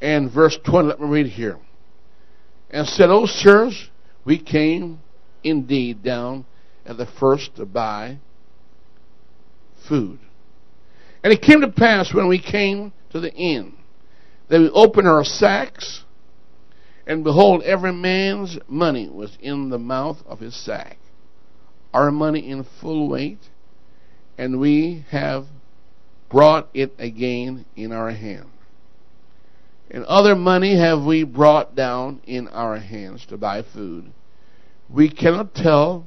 and verse 20. Let me read here. And said, O sirs, we came indeed down at the first to buy food. And it came to pass when we came to the inn that we opened our sacks, and behold, every man's money was in the mouth of his sack, our money in full weight, and we have brought it again in our hand. And other money have we brought down in our hands to buy food. We cannot tell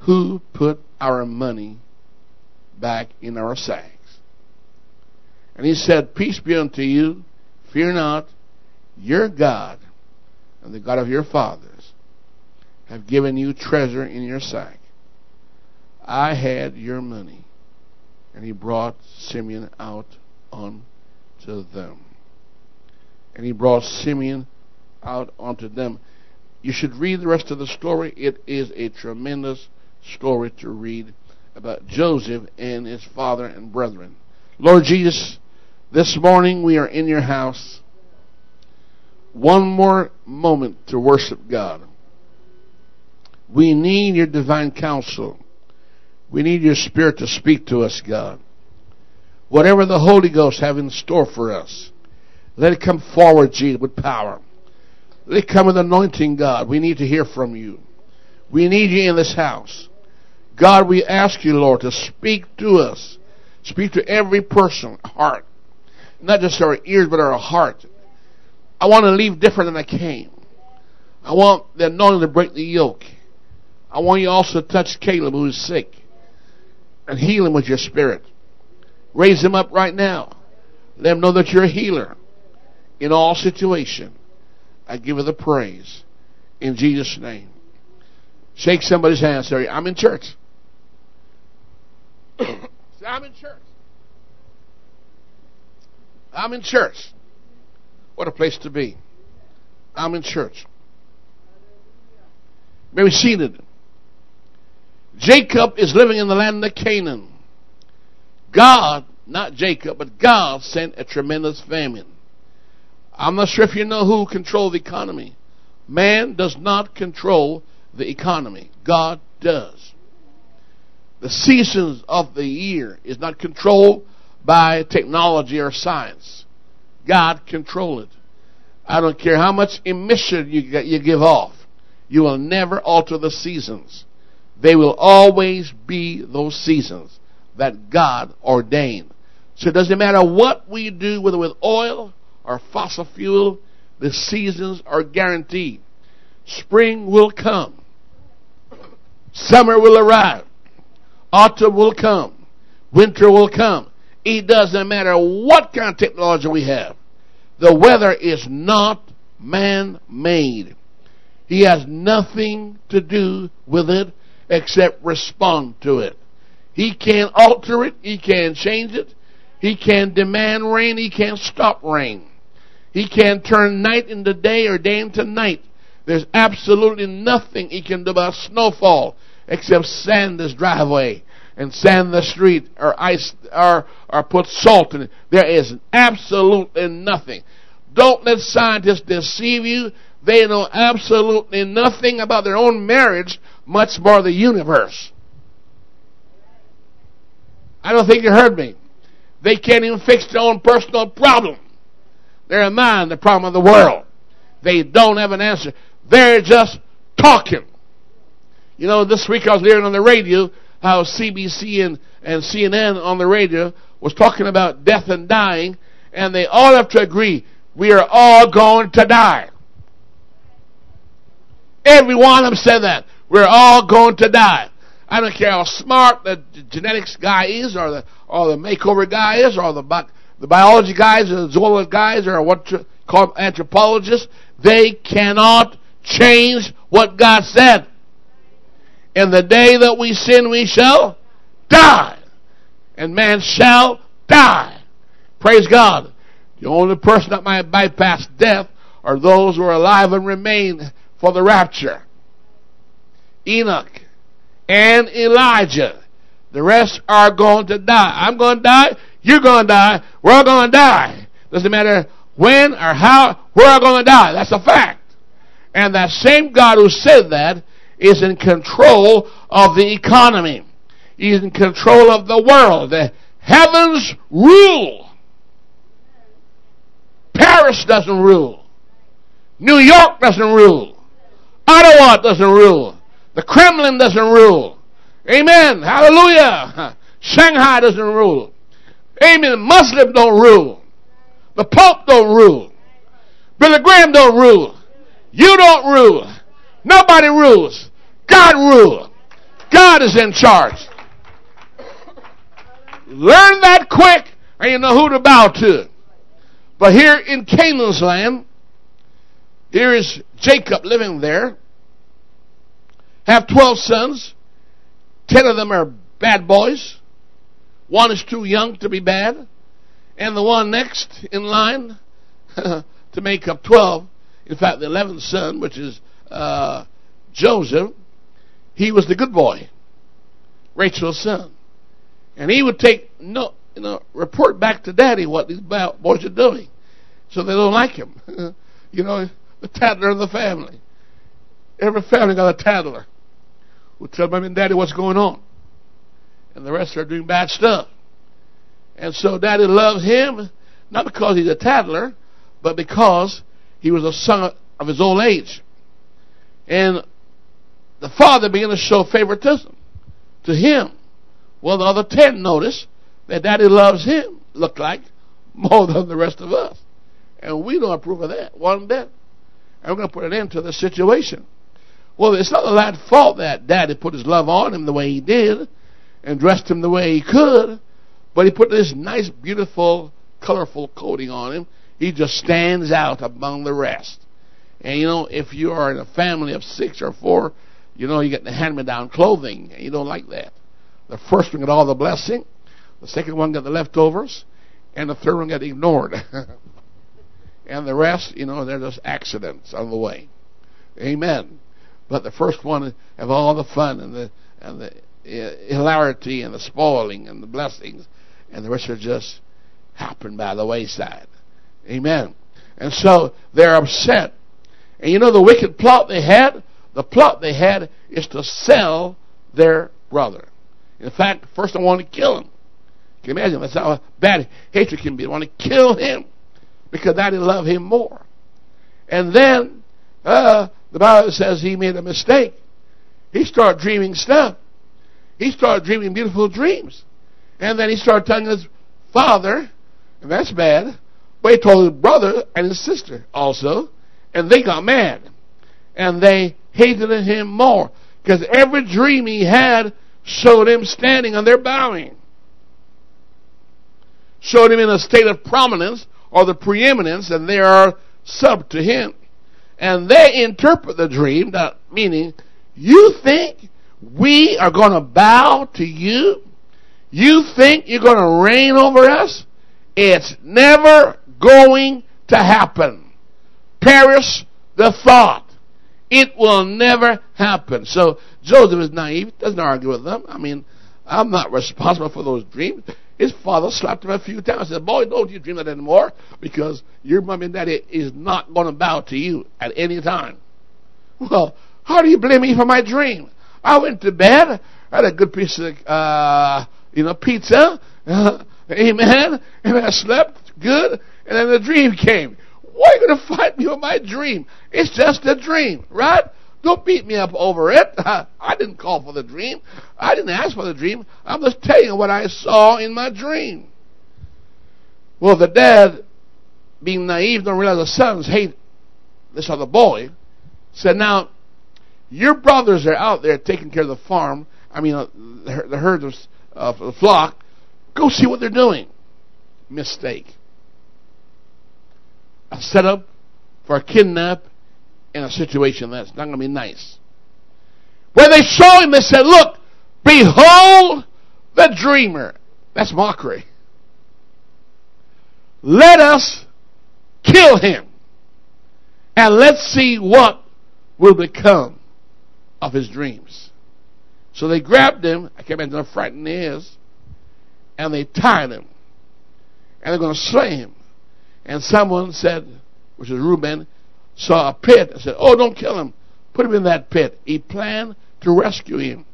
who put our money back in our sacks. And he said, Peace be unto you. Fear not. Your God and the God of your fathers have given you treasure in your sack. I had your money. And he brought Simeon out unto them. And he brought Simeon out unto them. You should read the rest of the story. It is a tremendous story to read about Joseph and his father and brethren. Lord Jesus, this morning we are in your house. One more moment to worship God. We need your divine counsel. We need your spirit to speak to us, God. Whatever the Holy Ghost have in store for us, let it come forward, Jesus, with power. Let it come with anointing, God. We need to hear from you. We need you in this house. God, we ask you, Lord, to speak to us. Speak to every person, heart. Not just our ears, but our heart. I want to leave different than I came. I want the anointing to break the yoke. I want you also to touch Caleb who is sick and heal him with your spirit. Raise him up right now. Let him know that you're a healer in all situation. I give you the praise in Jesus' name. Shake somebody's hand. Say, I'm in church. Say, I'm in church. I'm in church. What a place to be. I'm in church. Maybe seated. Jacob is living in the land of Canaan. God, not Jacob, but God sent a tremendous famine. I'm not sure if you know who controls the economy. Man does not control the economy. God does. The seasons of the year is not controlled by technology or science. God control it. I don't care how much emission you, you give off. You will never alter the seasons. They will always be those seasons that God ordained. So it doesn't matter what we do, whether with oil or fossil fuel, the seasons are guaranteed. Spring will come. Summer will arrive. Autumn will come. Winter will come. It doesn't matter what kind of technology we have. The weather is not man made. He has nothing to do with it except respond to it. He can't alter it. He can't change it. He can't demand rain. He can't stop rain. He can't turn night into day or day into night. There's absolutely nothing he can do about snowfall except sand this driveway and sand the street or ice or, or put salt in it. There is absolutely nothing. Don't let scientists deceive you. They know absolutely nothing about their own marriage, much more the universe. I don't think you heard me. They can't even fix their own personal problem. They're a mind the problem of the world. They don't have an answer. They're just talking. You know, this week I was hearing on the radio how CBC and, and CNN on the radio was talking about death and dying, and they all have to agree we are all going to die. Every one of them said that. We're all going to die. I don't care how smart the genetics guy is, or the or the makeover guy is, or the the biology guys, or the zoology guys, or what you call anthropologists. They cannot change what God said. In the day that we sin, we shall die. And man shall die. Praise God. The only person that might bypass death are those who are alive and remain for the rapture. Enoch and Elijah. The rest are going to die. I'm going to die. You're going to die. We're going to die. Doesn't matter when or how we're going to die. That's a fact. And that same God who said that is in control of the economy. He's in control of the world. The heavens rule. Paris doesn't rule. New York doesn't rule. Ottawa doesn't rule. The Kremlin doesn't rule. Amen. Hallelujah. Shanghai doesn't rule. Amen. Muslim don't rule. The Pope don't rule. Billy Graham don't rule. You don't rule. Nobody rules. God rules. God is in charge. Learn that quick and you know who to bow to. But here in Canaan's land, here is Jacob living there. Have 12 sons. 10 of them are bad boys. One is too young to be bad. And the one next in line to make up 12, in fact, the 11th son, which is uh, Joseph, he was the good boy, Rachel's son. And he would take no, you know, report back to daddy what these boys are doing. So they don't like him. you know, the tattler of the family. Every family got a tattler who tell mom and daddy what's going on. And the rest are doing bad stuff. And so daddy loves him, not because he's a tattler, but because he was a son of his old age. And the father began to show favoritism to him. Well, the other ten notice that daddy loves him, look like, more than the rest of us. And we don't approve of that one bit. And we're going to put an end to the situation. Well, it's not the lad's fault that daddy put his love on him the way he did and dressed him the way he could, but he put this nice, beautiful, colorful coating on him. He just stands out among the rest. And you know, if you are in a family of six or four, you know, you get the hand-me-down clothing, and you don't like that. The first one got all the blessing, the second one got the leftovers, and the third one got ignored. and the rest, you know, they're just accidents on the way. Amen. But the first one have all the fun and the and the hilarity and the spoiling and the blessings, and the rest are just happen by the wayside. Amen. And so they're upset. And you know the wicked plot they had? The plot they had is to sell their brother. In fact, first they want to kill him. Can you imagine? That's how bad hatred can be. They want to kill him because daddy love him more. And then uh, the Bible says he made a mistake. He started dreaming stuff. He started dreaming beautiful dreams. And then he started telling his father, and that's bad, but he told his brother and his sister also, and they got mad. And they hated him more. Because every dream he had showed him standing on their bowing. Showed him in a state of prominence or the preeminence, and they are sub to him. And they interpret the dream, that meaning, you think we are going to bow to you? You think you're going to reign over us? It's never going to happen. Perish the thought. It will never happen. So Joseph is naive, doesn't argue with them. I mean, I'm not responsible for those dreams. His father slapped him a few times said, Boy, don't you dream that anymore because your mom and daddy is not going to bow to you at any time. Well, how do you blame me for my dream? I went to bed, I had a good piece of, uh, you know, pizza, uh, amen, and I slept good, and then the dream came. Why are you going to fight me with my dream? It's just a dream, right? Don't beat me up over it. I didn't call for the dream. I didn't ask for the dream. I'm just telling you what I saw in my dream. Well, the dad, being naive, don't realize the sons hate this other boy, said, Now, your brothers are out there taking care of the farm. I mean, uh, the herd of uh, the flock. Go see what they're doing. Mistake. A setup for a kidnap in a situation that's not going to be nice. When they saw him, they said, Look, behold the dreamer. That's mockery. Let us kill him and let's see what will become of his dreams. So they grabbed him. I can't imagine how frightened he is. And they tied him. And they're going to slay him. And someone said, which is Reuben, saw a pit and said, Oh, don't kill him. Put him in that pit. He planned to rescue him.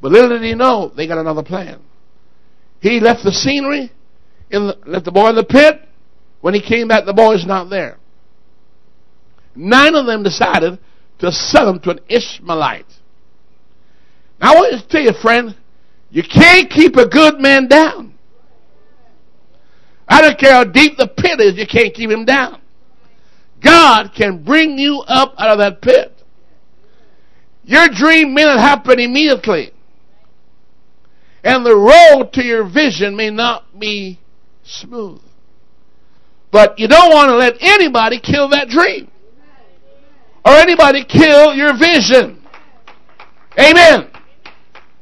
But little did he know, they got another plan. He left the scenery, in the, left the boy in the pit. When he came back, the boy's not there. Nine of them decided to sell him to an Ishmaelite. Now I want to tell you, friend, you can't keep a good man down. I don't care how deep the pit is, you can't keep him down. God can bring you up out of that pit. Your dream may not happen immediately. And the road to your vision may not be smooth. But you don't want to let anybody kill that dream. Or anybody kill your vision. Amen.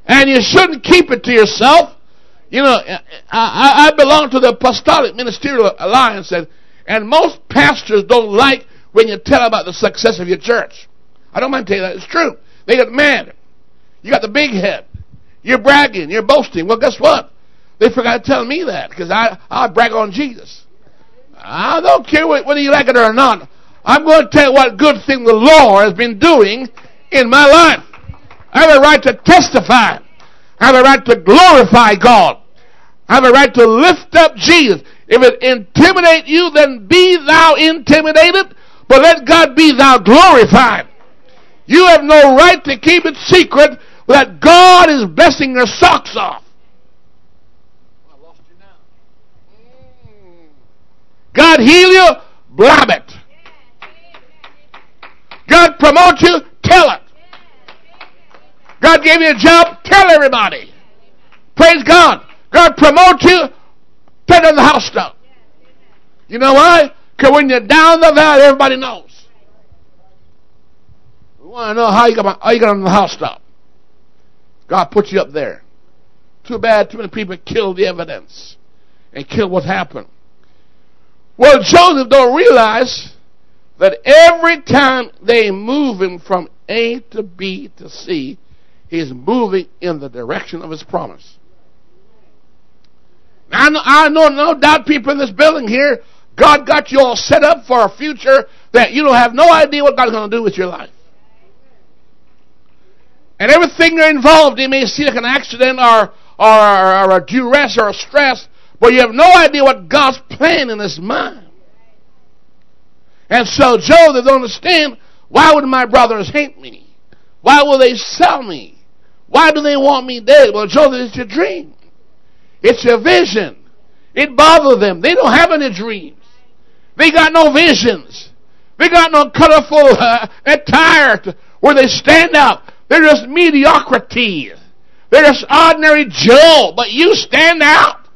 And you shouldn't keep it to yourself. You know, I, I belong to the Apostolic Ministerial Alliance, and, and most pastors don't like when you tell about the success of your church. I don't mind telling you that. It's true. They get mad. You got the big head. You're bragging. You're boasting. Well, guess what? They forgot to tell me that because I, I brag on Jesus. I don't care whether you like it or not. I'm going to tell you what good thing the Lord has been doing in my life. I have a right to testify. I have a right to glorify God. I have a right to lift up Jesus. If it intimidate you, then be thou intimidated, but let God be thou glorified. You have no right to keep it secret that God is blessing your socks off. God heal you, blab it. Promote you, tell it. God gave you a job, tell everybody. Praise God. God promote you, turn on the house stop. You know why? Because when you're down the valley, everybody knows. We want to know how you got how you got on the house top. God put you up there. Too bad too many people killed the evidence and killed what happened. Well, Joseph don't realize that every time they move him from A to B to C, he's moving in the direction of his promise. I know, I know no doubt people in this building here, God got you all set up for a future that you don't have no idea what God's going to do with your life. And everything you're involved in may seem like an accident or, or, or a duress or a stress, but you have no idea what God's plan in his mind. And so Joseph don't understand why would my brothers hate me? Why will they sell me? Why do they want me dead? Well, Joseph, it's your dream. It's your vision. It bothers them. They don't have any dreams. They got no visions. They got no colorful uh, attire where they stand out. They're just mediocrity. They're just ordinary Joe, but you stand out.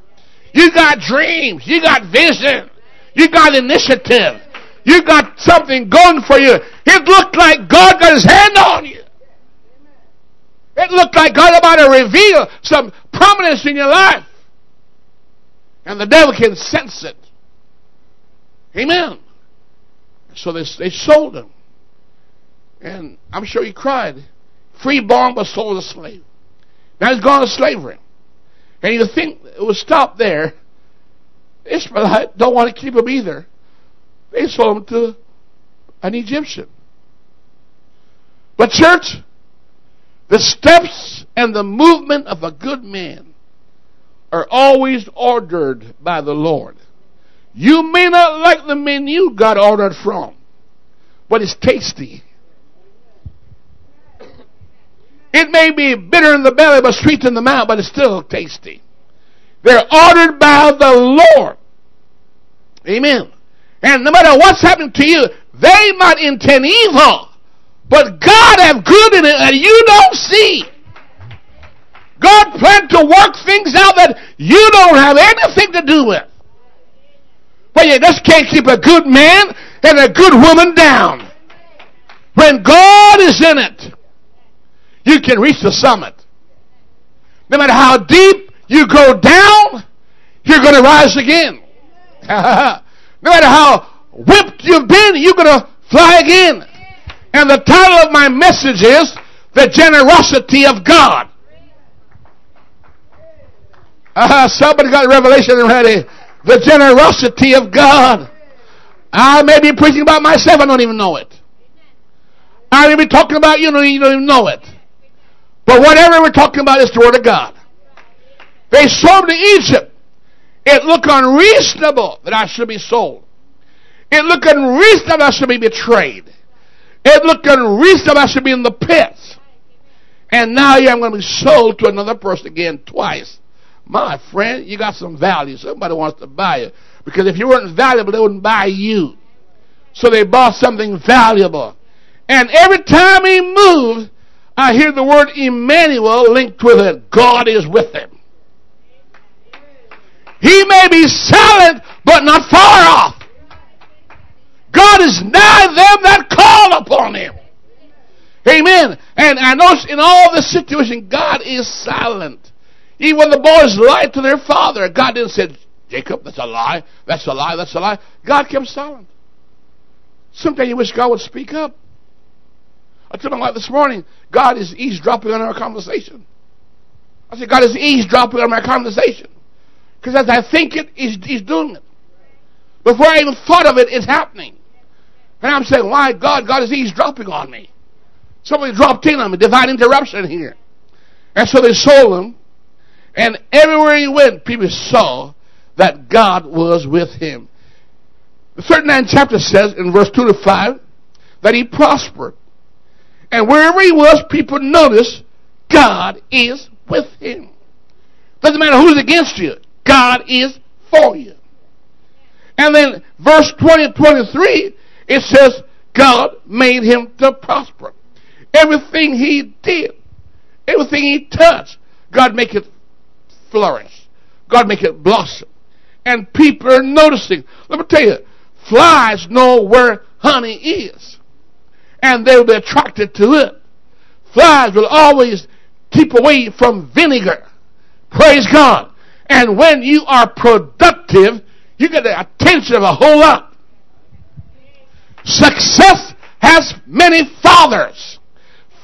You got dreams. You got vision. You got initiative. You got something going for you. It looked like God got his hand on you. It looked like God about to reveal some prominence in your life. And the devil can sense it. Amen. So they, they sold him. And I'm sure he cried. Freeborn but sold a slave. Now he's gone to slavery. And you think it would stop there. Ishmaelites don't want to keep him either. They sold him to an Egyptian. But church, the steps and the movement of a good man are always ordered by the Lord. You may not like the menu God ordered from, but it's tasty. It may be bitter in the belly, but sweet in the mouth, but it's still tasty. They're ordered by the Lord. Amen. And no matter what's happening to you, they might intend evil, but God have good in it that you don't see. God planned to work things out that you don't have anything to do with. But you just can't keep a good man and a good woman down. When God is in it, you can reach the summit. No matter how deep you go down, you're going to rise again. no matter how whipped you've been, you're going to fly again. And the title of my message is The Generosity of God. Uh, somebody got revelation ready. the generosity of God. I may be preaching about myself, I don't even know it. I may be talking about you, you don't even know it. But whatever we're talking about is the Word of God. They sold to Egypt. It looked unreasonable that I should be sold. It looked unreasonable I should be betrayed. It looked unreasonable I should be in the pits. And now I'm going to be sold to another person again twice. My friend, you got some value. Somebody wants to buy you. Because if you weren't valuable, they wouldn't buy you. So they bought something valuable. And every time he moves, I hear the word Emmanuel linked with it. God is with him. He may be silent, but not far off. God is nigh them that call upon him. Amen. And I notice in all this situation, God is silent. Even when the boys lied to their father, God didn't say, Jacob, that's a lie, that's a lie, that's a lie. God kept silent. Sometimes you wish God would speak up. I told my wife this morning, God is eavesdropping on our conversation. I said, God is eavesdropping on our conversation. Because as I think it, he's, he's doing it. Before I even thought of it, it's happening. And I'm saying, why God? God is eavesdropping on me. Somebody dropped in on me. Divine interruption here. And so they sold him. And everywhere he went, people saw that God was with him. The 39th chapter says in verse 2 to 5 that he prospered. And wherever he was, people noticed God is with him. Doesn't matter who's against you. God is for you. And then verse 20 23, it says, God made him to prosper. Everything he did, everything he touched, God make it flourish. God make it blossom. And people are noticing. Let me tell you, flies know where honey is. And they will be attracted to it. Flies will always keep away from vinegar. Praise God. And when you are productive, you get the attention of a whole lot. Success has many fathers.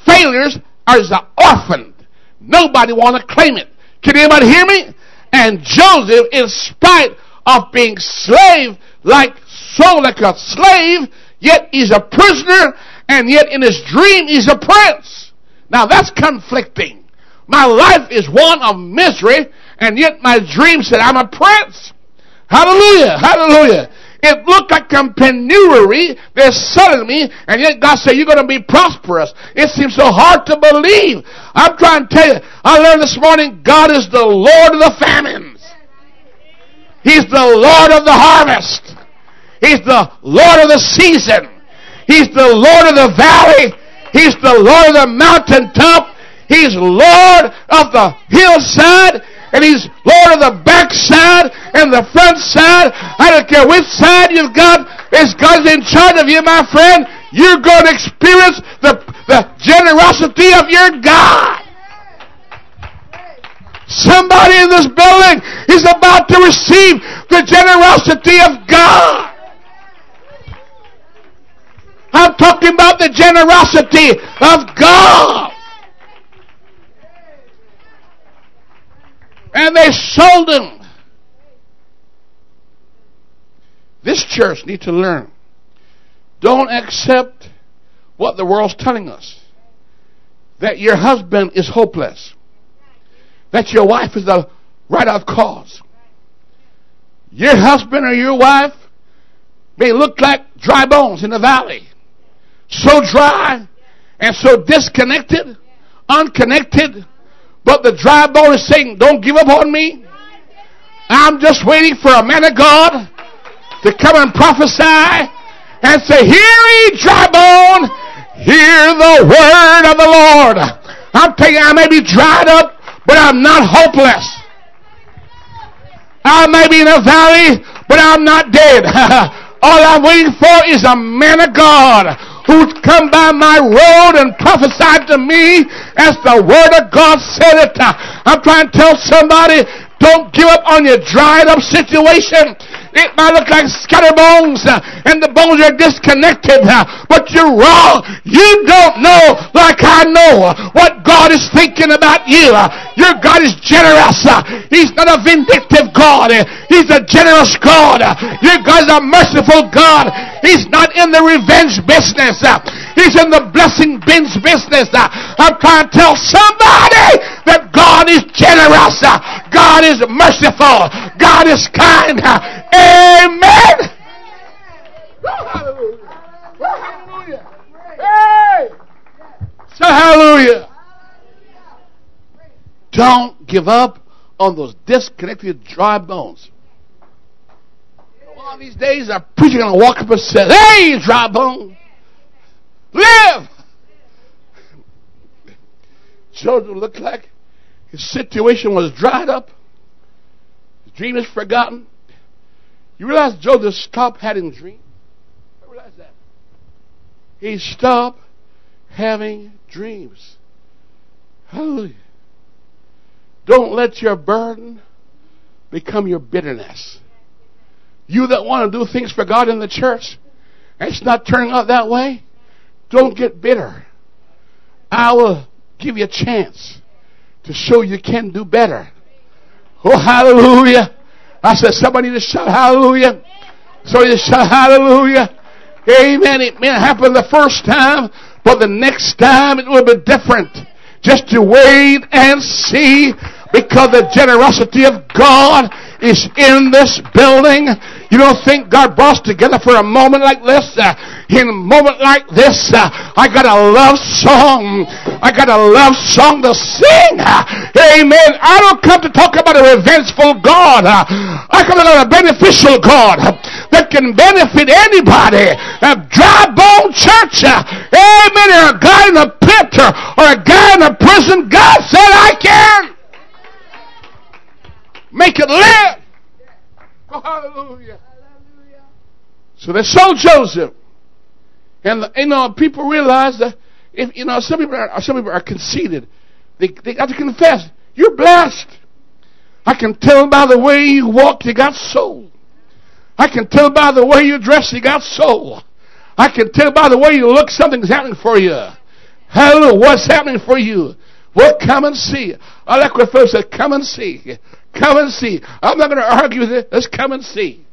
Failures are the orphaned. Nobody want to claim it. Can anybody hear me? And Joseph, in spite of being slave, like so like a slave, yet he's a prisoner, and yet in his dream he's a prince. Now that's conflicting. My life is one of misery, and yet my dream said I'm a prince. Hallelujah, hallelujah. It looked like a penury. They're selling me, and yet God said, You're going to be prosperous. It seems so hard to believe. I'm trying to tell you, I learned this morning God is the Lord of the famines. He's the Lord of the harvest. He's the Lord of the season. He's the Lord of the valley. He's the Lord of the mountaintop. He's Lord of the hillside and He's Lord of the backside and the front side. I don't care which side you've got. It's God's in charge of you, my friend. You're going to experience the, the generosity of your God. Somebody in this building is about to receive the generosity of God. I'm talking about the generosity of God. And they sold him. This church needs to learn. Don't accept what the world's telling us. That your husband is hopeless. That your wife is the right of cause. Your husband or your wife may look like dry bones in the valley. So dry and so disconnected, unconnected, but the dry bone is saying, Don't give up on me. I'm just waiting for a man of God to come and prophesy and say, Hear ye, dry bone, hear the word of the Lord. I'm telling you, I may be dried up, but I'm not hopeless. I may be in a valley, but I'm not dead. All I'm waiting for is a man of God who's come by my road and prophesied to me as the word of God said it. I'm trying to tell somebody, don't give up on your dried up situation. It might look like scattered bones uh, and the bones are disconnected, uh, but you're wrong. You don't know like I know uh, what God is thinking about you. Uh. Your God is generous. Uh. He's not a vindictive God. He's a generous God. Your God is a merciful God. He's not in the revenge business. He's in the blessing bins business. I'm trying to tell somebody that God is generous. Uh, God is merciful. God is kind. Amen. hallelujah. Hallelujah. Hey! So hallelujah. Don't give up on those disconnected dry bones. One of these days, a preacher to walk up and say, Hey, dry bone, live! Children look like his situation was dried up. His dream is forgotten. You realize Joseph stopped having dreams? I realize that. He stopped having dreams. Hallelujah. Don't let your burden become your bitterness. You that want to do things for God in the church, and it's not turning out that way, don't get bitter. I will give you a chance to show you can do better. Oh, hallelujah. I said, somebody to shout hallelujah. So you shout hallelujah. Amen. It may happen the first time, but the next time it will be different. Just to wait and see because the generosity of God is in this building. You don't think God brought us together for a moment like this? Uh, in a moment like this, uh, I got a love song. I got a love song to sing. Amen. I don't come to talk about a revengeful God. I come about a beneficial God that can benefit anybody. A dry bone church. Amen. Or a guy in a pit or a guy in a prison. God said I can. Make it live. Oh, hallelujah. So they sold Joseph. And, the, you know, people realize that if, you know, some people are, some people are conceited. They, they got to confess. You're blessed. I can tell by the way you walk, you got soul. I can tell by the way you dress, you got soul. I can tell by the way you look, something's happening for you. Hallelujah. What's happening for you? Well, come and see. I like what folks said, come and see. Come and see. I'm not going to argue with it. Let's come and see.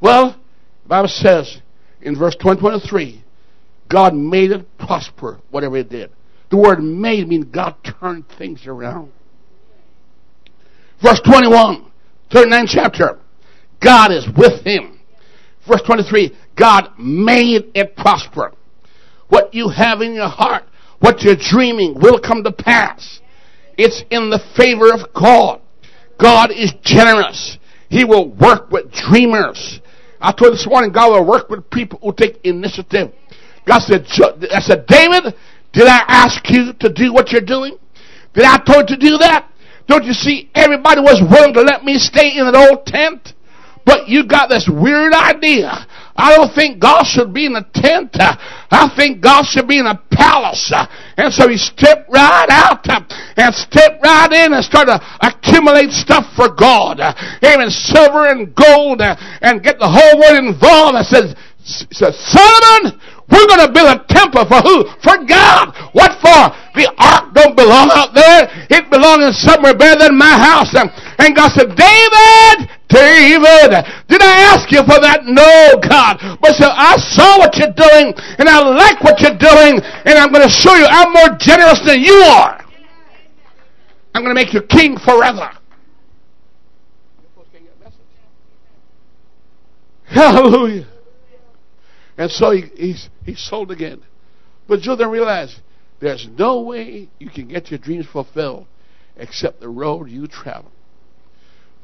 Well, the Bible says in verse 23, God made it prosper, whatever it did. The word made means God turned things around. Verse 21, 39 chapter. God is with him. Verse 23, God made it prosper. What you have in your heart, what you're dreaming will come to pass. It's in the favor of God. God is generous. He will work with dreamers. I told you this morning, God will work with people who take initiative. God said, I said, David, did I ask you to do what you're doing? Did I told you to do that? Don't you see everybody was willing to let me stay in an old tent? But you got this weird idea I don't think God should be in a tent. I think God should be in a palace. And so he stepped right out and stepped right in and started to accumulate stuff for God. Amen. Silver and gold and get the whole world involved. Says, says Solomon, we're going to build a temple for who? For God. What for? The ark don't belong out there. It belongs somewhere better than my house. And God said, David, David, I ask you for that? No, God. But so I saw what you're doing and I like what you're doing and I'm going to show you I'm more generous than you are. I'm going to make you king forever. Hallelujah. And so he, he's, he's sold again. But Joe then realized there's no way you can get your dreams fulfilled except the road you travel.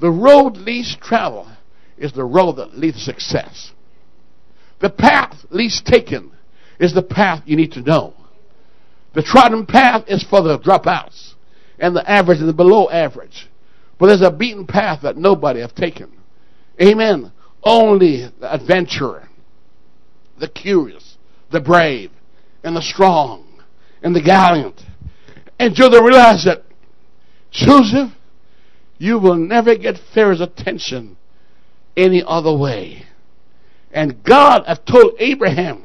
The road least traveled is the road that leads to success. The path least taken is the path you need to know. The trodden path is for the dropouts and the average and the below average. But there's a beaten path that nobody have taken. Amen. Only the adventurer the curious, the brave, and the strong, and the gallant. And Joseph realized that, Joseph, you will never get Pharaoh's attention any other way. And God had told Abraham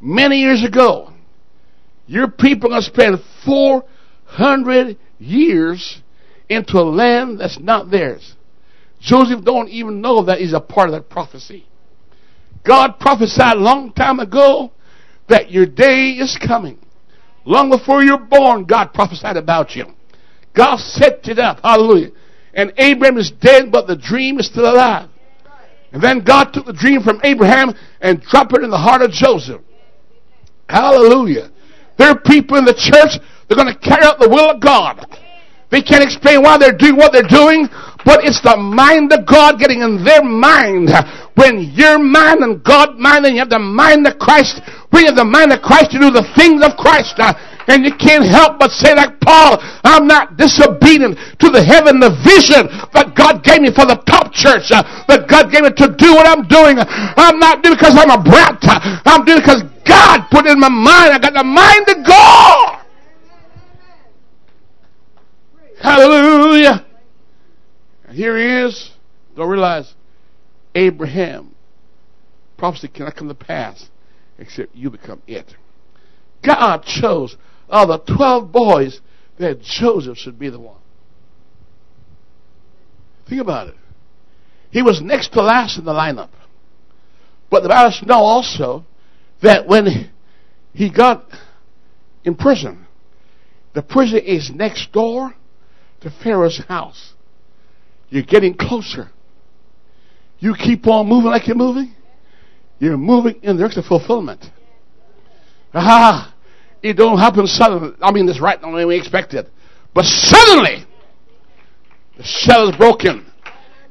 many years ago, your people are going to spend 400 years into a land that's not theirs. Joseph don't even know that he's a part of that prophecy. God prophesied a long time ago that your day is coming. Long before you're born, God prophesied about you. God set it up. Hallelujah. And Abraham is dead, but the dream is still alive. And then God took the dream from Abraham and dropped it in the heart of Joseph. Hallelujah. There are people in the church, they're going to carry out the will of God. They can't explain why they're doing what they're doing, but it's the mind of God getting in their mind. When your mind and God mind, and you have the mind of Christ, when you have the mind of Christ, you do the things of Christ. And you can't help but say like Paul, I'm not disobedient to the heaven, the vision that God gave me for the top church, uh, that God gave me to do what I'm doing. I'm not doing it because I'm a brat. I'm doing it because God put it in my mind. I got the mind of God. Hallelujah. Here he is. Don't realize Abraham prophecy cannot come to pass except you become it. God chose of the 12 boys that Joseph should be the one. Think about it. He was next to last in the lineup. But the Bible know also that when he got in prison, the prison is next door to Pharaoh's house. You're getting closer. You keep on moving like you're moving. You're moving in the direction of fulfillment. Ah, it don't happen suddenly. I mean, it's right way we expected. But suddenly, the shell is broken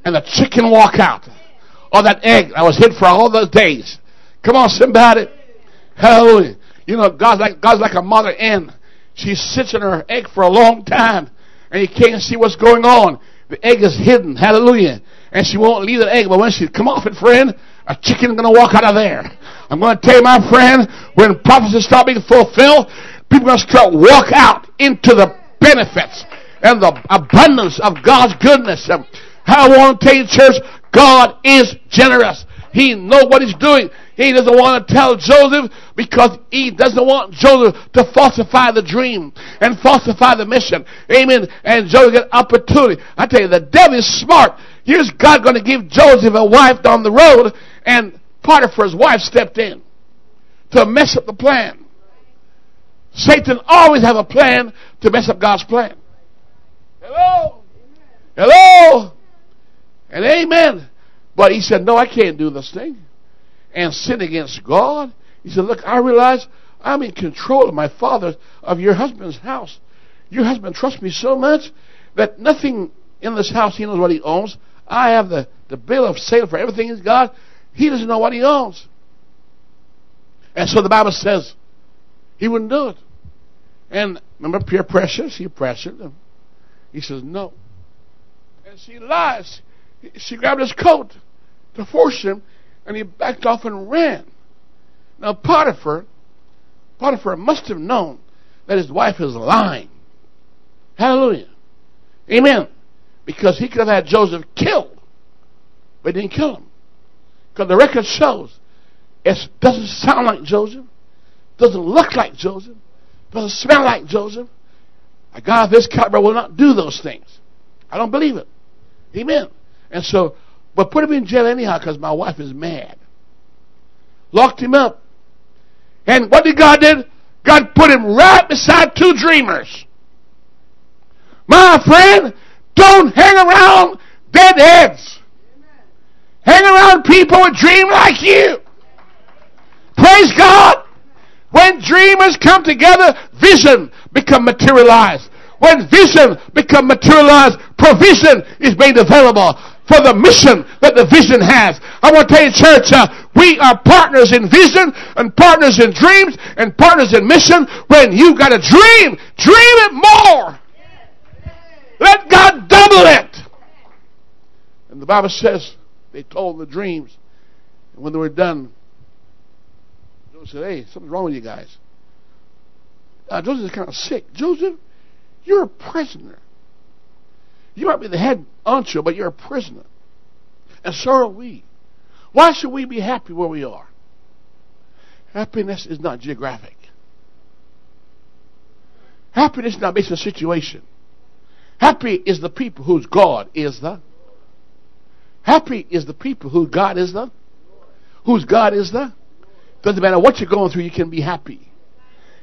and the chicken walk out. Or that egg that was hid for all those days. Come on, somebody. Hallelujah. You know, God's like, God's like a mother hen. She sits in her egg for a long time and you can't see what's going on. The egg is hidden. Hallelujah. And she won't leave the egg, but when she come off it, friend, a chicken gonna walk out of there. I'm gonna tell you, my friend, when prophecies start being fulfilled, people are gonna start walk out into the benefits and the abundance of God's goodness. I want to tell you, church, God is generous. He knows what He's doing. He doesn't want to tell Joseph because he doesn't want Joseph to falsify the dream and falsify the mission. Amen. And Joseph get opportunity. I tell you, the devil is smart. Here's God going to give Joseph a wife down the road, and Potiphar's wife stepped in to mess up the plan. Satan always have a plan to mess up God's plan. Hello? Hello? And amen. But he said, No, I can't do this thing and sin against God. He said, Look, I realize I'm in control of my father, of your husband's house. Your husband trusts me so much that nothing in this house he knows what he owns. I have the, the bill of sale for everything he's got. He doesn't know what he owns. And so the Bible says he wouldn't do it. And remember peer pressure? She pressured him. He says, No. And she lies. She grabbed his coat to force him and he backed off and ran. Now Potiphar, Potiphar must have known that his wife is lying. Hallelujah. Amen. Because he could have had Joseph killed, but he didn't kill him. Because the record shows it doesn't sound like Joseph, doesn't look like Joseph, doesn't smell like Joseph. A guy of this caliber will not do those things. I don't believe it. Amen. And so but put him in jail anyhow because my wife is mad. Locked him up. And what did God do? God put him right beside two dreamers. My friend, don't hang around deadheads. Hang around people with dream like you. Praise God. When dreamers come together, vision become materialized. When vision become materialized, provision is made available for the mission that the vision has. I want to tell you, church, uh, we are partners in vision and partners in dreams and partners in mission. When you got a dream, dream it more. Let God double it. And the Bible says they told the dreams. And when they were done, Joseph said, Hey, something's wrong with you guys. Uh, Joseph is kind of sick. Joseph, you're a prisoner. You might be the head honcho, but you're a prisoner. And so are we. Why should we be happy where we are? Happiness is not geographic. Happiness is not based on situation. Happy is the people whose God is the. Happy is the people whose God is the. Whose God is the. Doesn't matter what you're going through, you can be happy.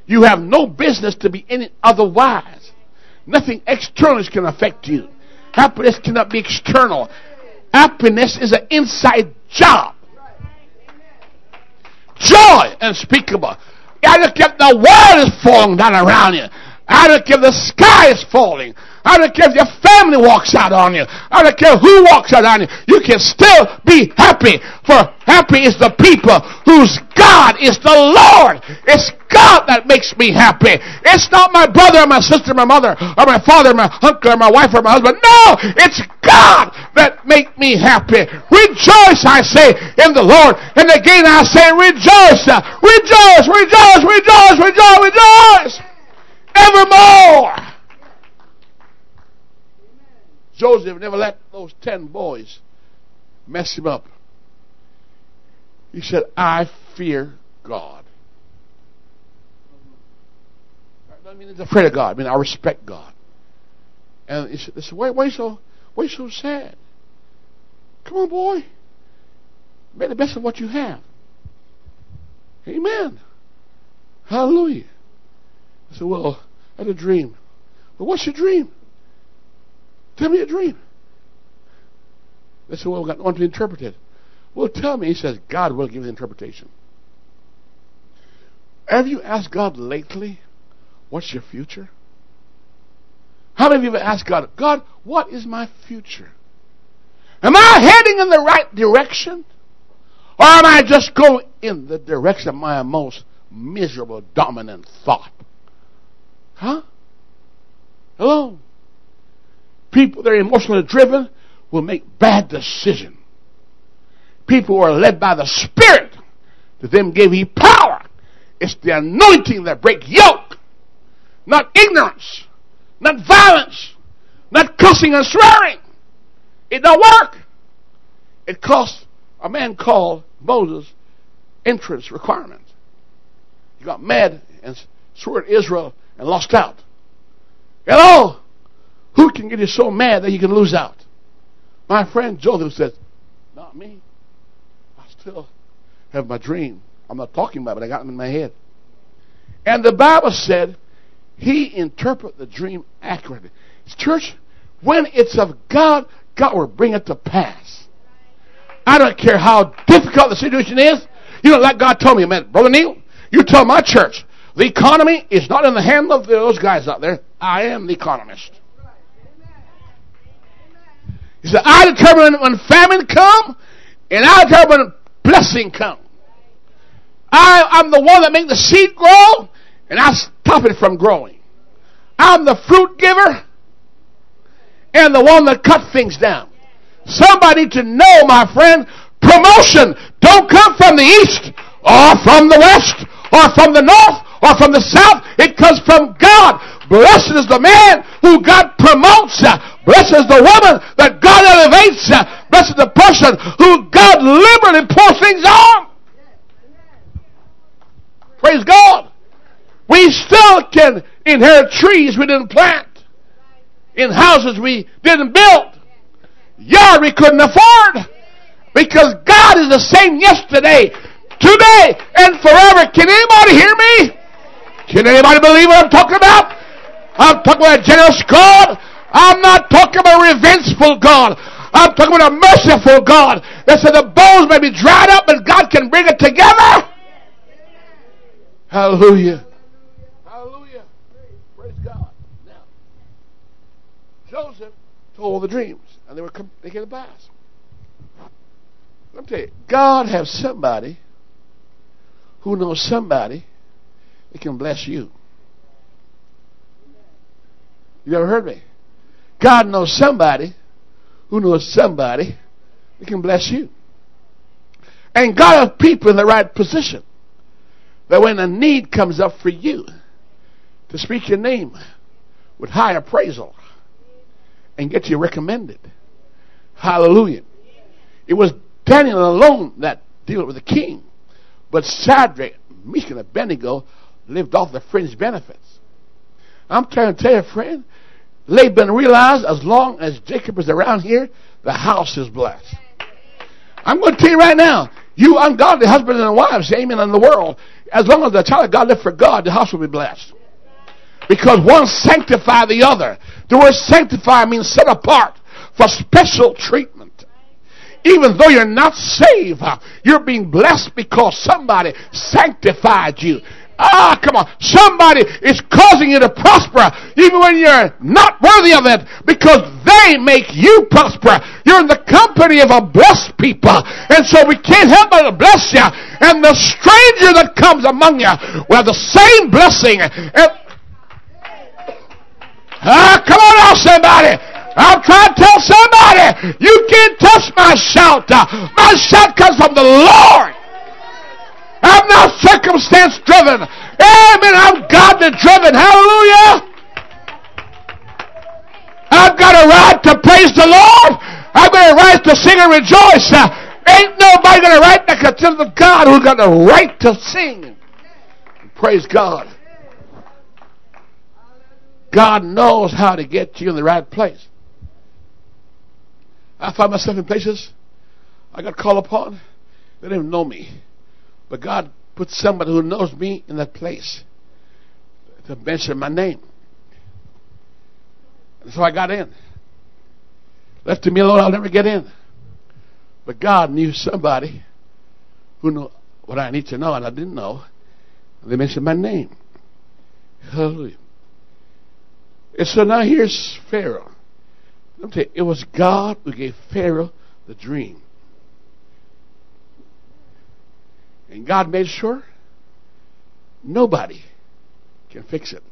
You have no business to be any otherwise. Nothing external can affect you. Happiness cannot be external. Happiness is an inside job. Joy unspeakable. I don't care the world is falling down around you. I don't care if the sky is falling. I don't care if your family walks out on you. I don't care who walks out on you. You can still be happy. For happy is the people whose God is the Lord. It's God that makes me happy. It's not my brother or my sister, my mother, or my father, or my uncle, or my wife, or my husband. No! It's God that make me happy. Rejoice, I say, in the Lord. And again I say. Rejoice, rejoice, rejoice, rejoice, rejoice. Joseph never let those ten boys mess him up. He said, I fear God. I mean, he's afraid of God. I mean, I respect God. And he said, why, why, so, why so sad? Come on, boy. Make the best of what you have. Amen. Hallelujah. I said, well, I had a dream. Well, what's your dream? Tell me a dream. They said, Well, we one to interpret it. Well, tell me. He says, God will give the interpretation. Have you asked God lately, what's your future? How many of you have asked God, God, what is my future? Am I heading in the right direction? Or am I just going in the direction of my most miserable, dominant thought? Huh? Hello? People that are emotionally driven will make bad decisions. People who are led by the Spirit, to them give He power. It's the anointing that break yoke, not ignorance, not violence, not cussing and swearing. It don't work. It cost a man called Moses entrance requirements. He got mad and swore at Israel and lost out. Hello? Who can get you so mad that you can lose out? My friend Joseph says, Not me. I still have my dream. I'm not talking about it, but I got them in my head. And the Bible said he interpreted the dream accurately. Church, when it's of God, God will bring it to pass. I don't care how difficult the situation is. You know, like God told me, man, Brother Neil, you tell my church, the economy is not in the hand of those guys out there. I am the economist. He said, I determine when famine come, and I determine when blessing come. I, I'm the one that make the seed grow, and I stop it from growing. I'm the fruit giver, and the one that cut things down. Somebody to know, my friend, promotion don't come from the east, or from the west, or from the north, or from the south. It comes from God. Blessed is the man who God promotes. Uh, Blessed is the woman that God elevates. Uh, blessed is the person who God liberally pours things on. Praise God. We still can inherit trees we didn't plant, in houses we didn't build, yard we couldn't afford, because God is the same yesterday, today, and forever. Can anybody hear me? Can anybody believe what I'm talking about? I'm talking about a generous God. I'm not talking about a revengeful God. I'm talking about a merciful God that said the bones may be dried up, but God can bring it together. Hallelujah. Hallelujah. Praise God. Now, Joseph told the dreams, and they were they came to pass. Let me tell you, God has somebody who knows somebody that can bless you. You ever heard me? God knows somebody who knows somebody that can bless you. And God has people in the right position that when a need comes up for you to speak your name with high appraisal and get you recommended. Hallelujah. It was Daniel alone that dealt with the king. But Shadrach, Meshach, and Abednego lived off the fringe benefits. I'm trying to tell you, friend, Laban realized as long as Jacob is around here, the house is blessed. I'm going to tell you right now, you ungodly husbands and wives, amen, in the world, as long as the child of God live for God, the house will be blessed. Because one sanctify the other. The word sanctify means set apart for special treatment. Even though you're not saved, you're being blessed because somebody sanctified you. Ah, come on. Somebody is causing you to prosper even when you're not worthy of it because they make you prosper. You're in the company of a blessed people. And so we can't help but bless you. And the stranger that comes among you will have the same blessing. And, ah, come on now, somebody. I'm trying to tell somebody, you can't touch my shout. My shout comes from the Lord. I'm not circumstance driven. Amen. I'm God driven. Hallelujah. I've got a right to praise the Lord. I've got a right to sing and rejoice. Ain't nobody got a right to consider of God who's got the right to sing. Praise God. God knows how to get you in the right place. I find myself in places I got called upon. They didn't know me. But God put somebody who knows me in that place to mention my name. And so I got in. Left to me alone, I'll never get in. But God knew somebody who knew what I need to know, and I didn't know. They mentioned my name. Hallelujah. And so now here's Pharaoh. Let me tell you, it was God who gave Pharaoh the dream. And God made sure nobody can fix it.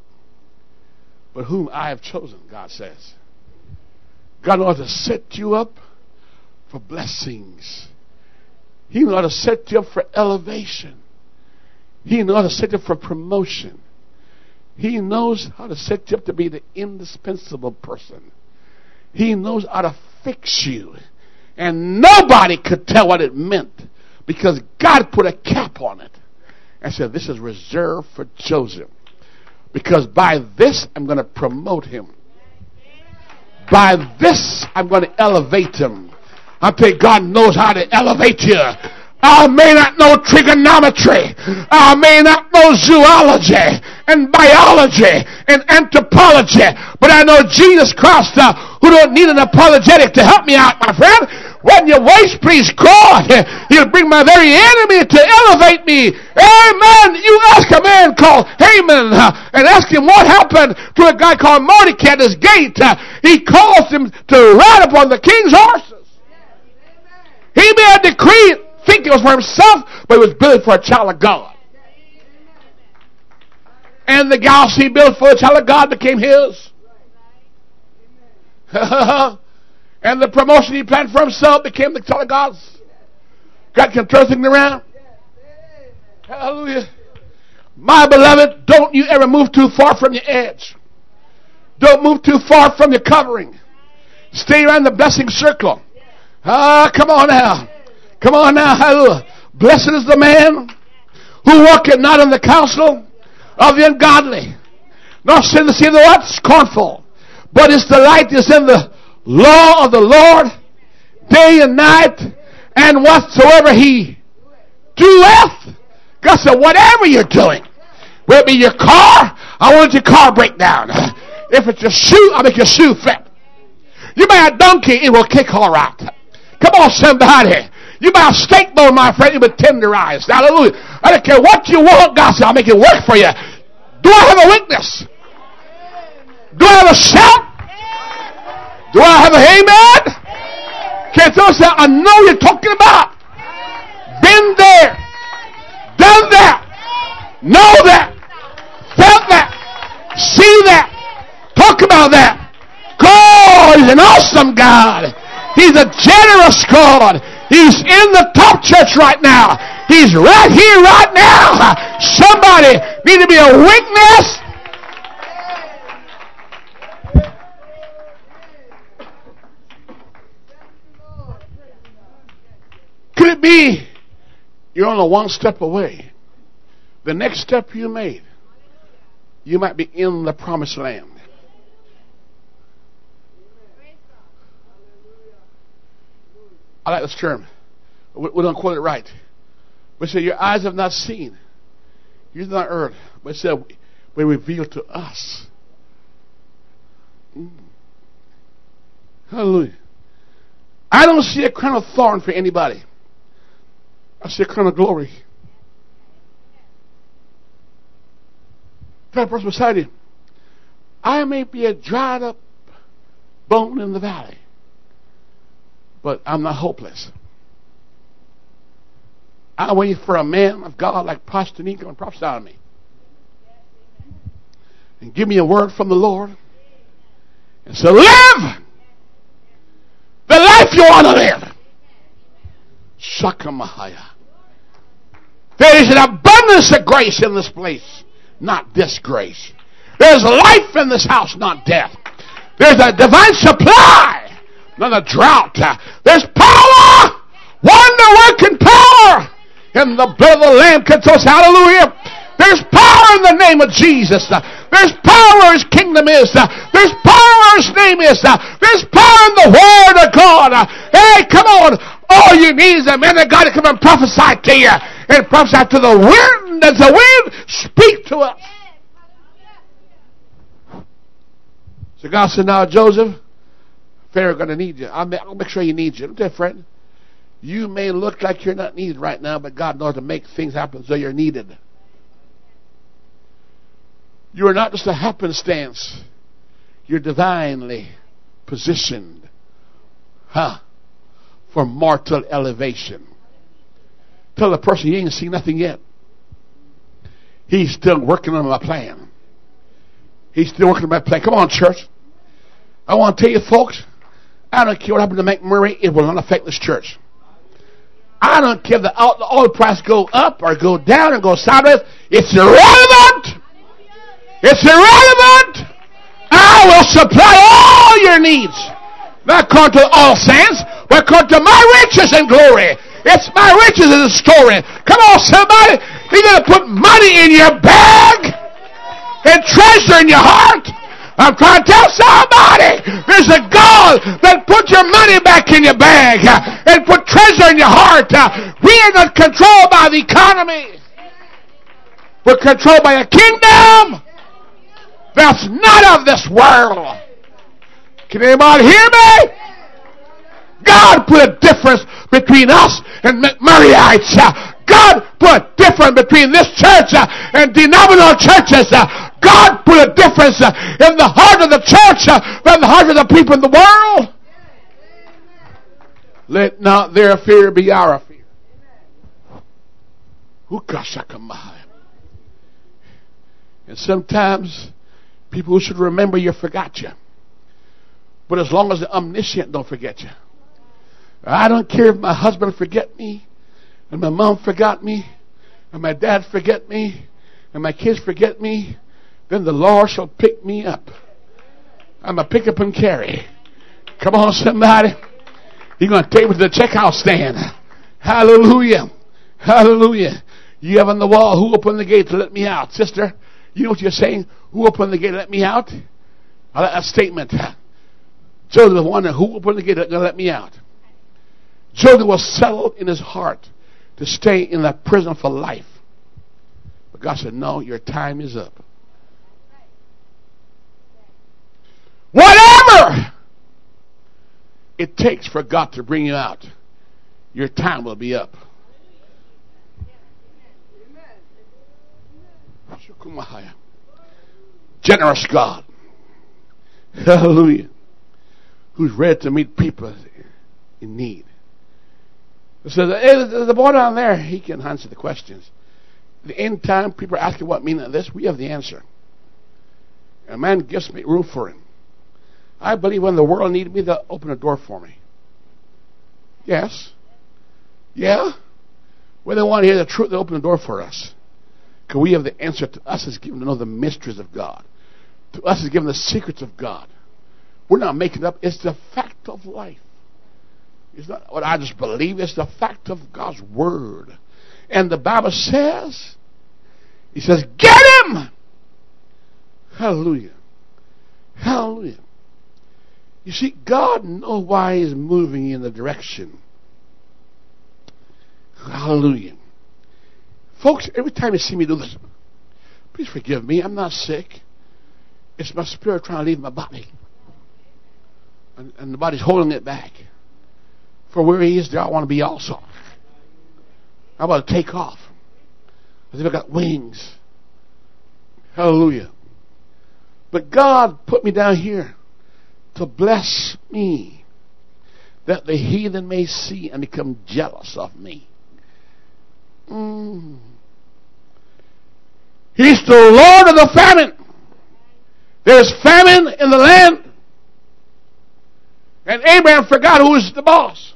But whom I have chosen, God says. God ought to set you up for blessings. He ought to set you up for elevation. He knows how to set you up for promotion. He knows how to set you up to be the indispensable person. He knows how to fix you. And nobody could tell what it meant because God put a cap on it and said, This is reserved for Joseph. Because by this, I'm going to promote him. By this, I'm going to elevate him. I you, God knows how to elevate you. I may not know trigonometry. I may not know zoology and biology and anthropology, but I know Jesus Christ uh, who don't need an apologetic to help me out, my friend. When your waist please God, he'll bring my very enemy to elevate me. Amen. You ask a man called Haman uh, and ask him what happened to a guy called Mordecai at his gate. Uh, he caused him to ride upon the king's horses. He made a decree, think it was for himself, but it was built for a child of God. And the house he built for a child of God became his. And the promotion he planned for himself became the child of God's. God can turn things around. Hallelujah. My beloved, don't you ever move too far from your edge. Don't move too far from your covering. Stay around the blessing circle. Ah, come on now. Come on now. Hallelujah. Blessed is the man who walketh not in the counsel of the ungodly, nor sin the seed of the what? Scornful. But his delight is in the law of the Lord day and night, and whatsoever he doeth. God said, whatever you're doing, whether it be your car, I want your car break down. If it's your shoe, I'll make your shoe fit. You buy a donkey, it will kick all right. Come on, somebody. You buy a steak bone, my friend, it will tenderize. Hallelujah. I don't care what you want, God said, I'll make it work for you. Do I have a weakness? Do I have a shout? Do I have a amen? Can someone say, I know you're talking about? Been there, done that, know that, felt that, see that, talk about that. God is an awesome God. He's a generous God. He's in the top church right now. He's right here, right now. Somebody need to be a witness Could it be you're only one step away. The next step you made, you might be in the promised land. I like this term. We, don't quote it right. We say, Your eyes have not seen, you have not heard, but it said, we revealed to us. Mm. Hallelujah. I don't see a crown of thorn for anybody. I see a crown of glory. The person beside you, I may be a dried up bone in the valley, but I'm not hopeless. I wait for a man of God like Pastor Nico and prophesy on me. And give me a word from the Lord. And say, live the life you want to live. Shakamahaya. There is an abundance of grace in this place, not disgrace. There's life in this house, not death. There's a divine supply, not a drought. There's power, wonder working power in the blood of the Lamb. Hallelujah. There's power in the name of Jesus. There's power his kingdom is. There's power his name is. There's power in the word of God. Hey, come on. All you need is a man of God to come and prophesy to you. And prophesy to the wind as the wind speak to us. So God said, now Joseph, Pharaoh going to need you. I'll I'll make sure you need you. Tell friend. You may look like you're not needed right now, but God knows to make things happen so you're needed. You are not just a happenstance. You're divinely positioned. Huh? For mortal elevation. Tell the person he ain't seen nothing yet. He's still working on my plan. He's still working on my plan. Come on, church. I want to tell you, folks, I don't care what happened to McMurray, it will not affect this church. I don't care if the oil price go up or go down or go sideways. It's irrelevant. It's irrelevant. I will supply all your needs. Not according to all saints, but according to my riches and glory. It's my riches in the story. Come on, somebody. You're going to put money in your bag and treasure in your heart. I'm trying to tell somebody there's a God that put your money back in your bag uh, and put treasure in your heart. Uh, we are not controlled by the economy. We're controlled by a kingdom that's not of this world. Can anybody hear me? God put a difference between us and McMurrayites. Uh, God put a difference between this church and denominational churches. God put a difference uh, in the heart of the church uh, than the heart of the people in the world. Let not their fear be our fear. And sometimes People who should remember you forgot you. But as long as the omniscient don't forget you. I don't care if my husband forget me, and my mom forgot me, and my dad forget me, and my kids forget me, then the Lord shall pick me up. I'm a pick up and carry. Come on, somebody. He's going to take me to the checkout stand. Hallelujah. Hallelujah. You have on the wall, who opened the gate to let me out? Sister, you know what you're saying? Who opened the gate to let me out? A statement. Joseph was wondering who opened the gate to let me out. Joseph was settled in his heart to stay in that prison for life. But God said, No, your time is up. Whatever it takes for God to bring you out, your time will be up. Generous God. Hallelujah. Who's ready to meet people in need. So the, eh, the boy down there, he can answer the questions. The end time, people are asking what meaning of this. We have the answer. A man gives me room for him. I believe when the world needed me, they'll open a door for me. Yes. Yeah. When they want to hear the truth, they open the door for us. Because we have the answer to us is given to know the mysteries of God. To us is given the secrets of God. We're not making it up. It's the fact of life. It's not what I just believe, it's the fact of God's Word. And the Bible says, He says, Get him! Hallelujah. Hallelujah. You see, God knows why He's moving in the direction. Hallelujah. Folks, every time you see me do this, please forgive me. I'm not sick. It's my spirit trying to leave my body. And, and the body's holding it back. For where He is, there I want to be also. I want to take off. As if I got wings. Hallelujah. But God put me down here to bless me that the heathen may see and become jealous of me. Mm. He's the Lord of the famine. There's famine in the land. And Abraham forgot who was the boss.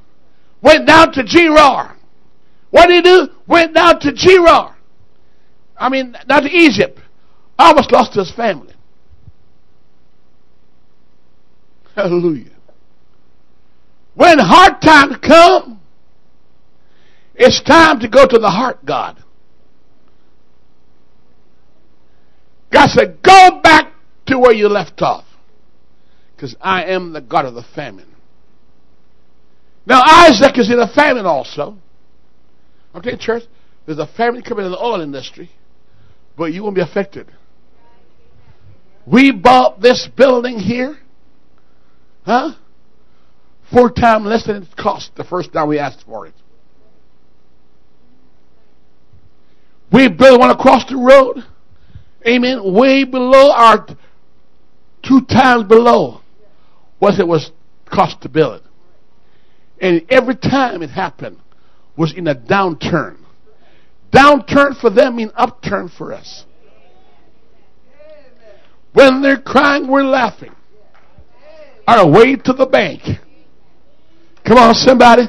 Went down to Gerar. What did he do? Went down to Gerar. I mean, not to Egypt. Almost lost his family. Hallelujah. When hard times come, it's time to go to the heart God. God said, go back to where you left off. Because I am the God of the famine. Now Isaac is in a famine also. I'm telling church, there's a famine coming in the oil industry, but you won't be affected. We bought this building here Huh? Four times less than it cost the first time we asked for it. We built one across the road. Amen. Way below our two times below what it was cost to build it. And every time it happened was in a downturn. Downturn for them mean upturn for us. When they're crying, we're laughing our way to the bank. Come on, somebody.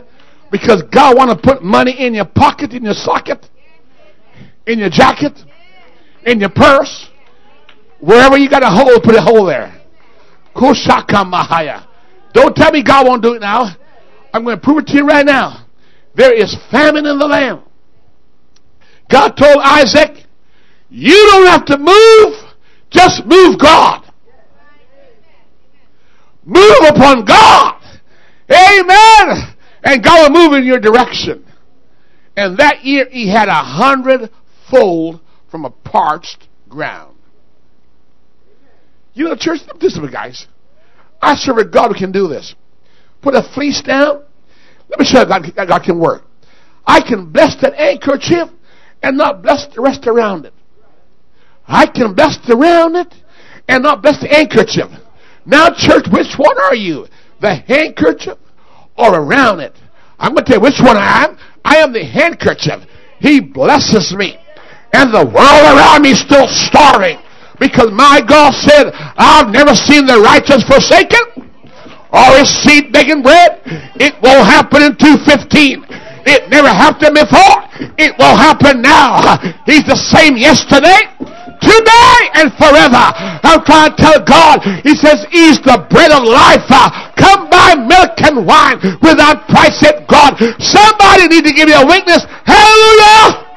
Because God want to put money in your pocket, in your socket, in your jacket, in your purse. Wherever you got a hole, put a hole there. Kushaka Mahaya. Don't tell me God won't do it now. I'm going to prove it to you right now. There is famine in the land. God told Isaac, you don't have to move, just move God. Move upon God. Amen. And God will move in your direction. And that year he had a hundredfold from a parched ground. You know, church, this is guys. I serve a God who can do this. Put a fleece down. Let me show you God, God can work. I can bless that handkerchief and not bless the rest around it. I can bless around it and not bless the handkerchief. Now, church, which one are you? The handkerchief or around it? I'm going to tell you which one I am. I am the handkerchief. He blesses me. And the world around me is still starving. Because my God said, I've never seen the righteous forsaken or his seed begging bread. It won't happen in 215. It never happened before. It will happen now. He's the same yesterday, today and forever. I'm trying to tell God, He says, He's the bread of life. Come buy milk and wine without price at God. Somebody need to give you a witness. Hallelujah!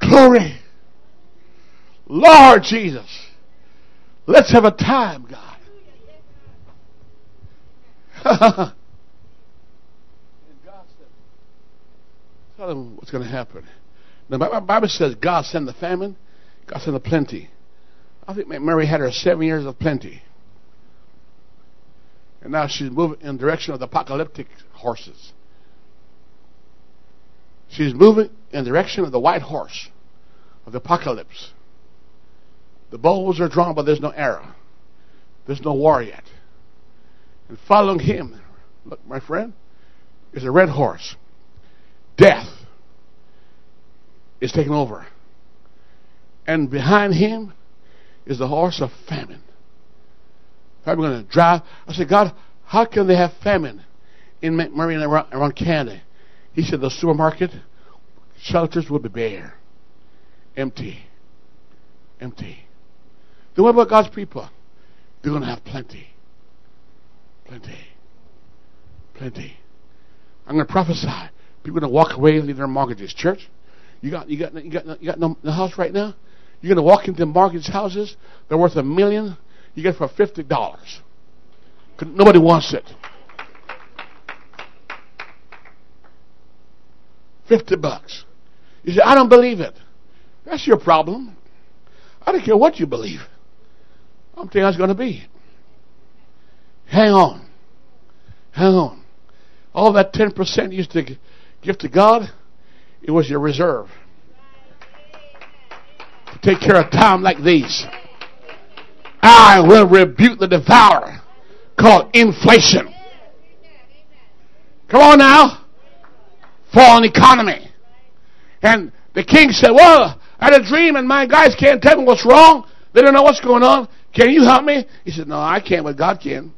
Glory. Lord Jesus. Let's have a time, God. tell them what's going to happen. The Bible says God sent the famine, God sent the plenty. I think Mary had her seven years of plenty. And now she's moving in the direction of the apocalyptic horses. She's moving in the direction of the white horse of the apocalypse. The bows are drawn, but there's no arrow. There's no war yet. And following him, look, my friend, is a red horse. Death is taking over. And behind him is the horse of famine. I'm going to drive. I said, God, how can they have famine in Marina around, around Canada? He said, the supermarket shelters will be bare, empty. empty. Then what about God's people? They're going to have plenty. Plenty. Plenty. I'm going to prophesy. People are going to walk away and leave their mortgages. Church, you got you got you got you got no, no house right now. You're going to walk into mortgage houses. They're worth a million. You get it for fifty dollars. Nobody wants it. Fifty bucks. You say, I don't believe it. That's your problem. I don't care what you believe. I'm telling you how it's going to be. Hang on. Hang on. All that 10% you used to give to God, it was your reserve. To take care of time like these. I will rebuke the devourer called inflation. Come on now. Fallen economy. And the king said, Well, I had a dream and my guys can't tell me what's wrong. They don't know what's going on. Can you help me? He said, No, I can't, but God can.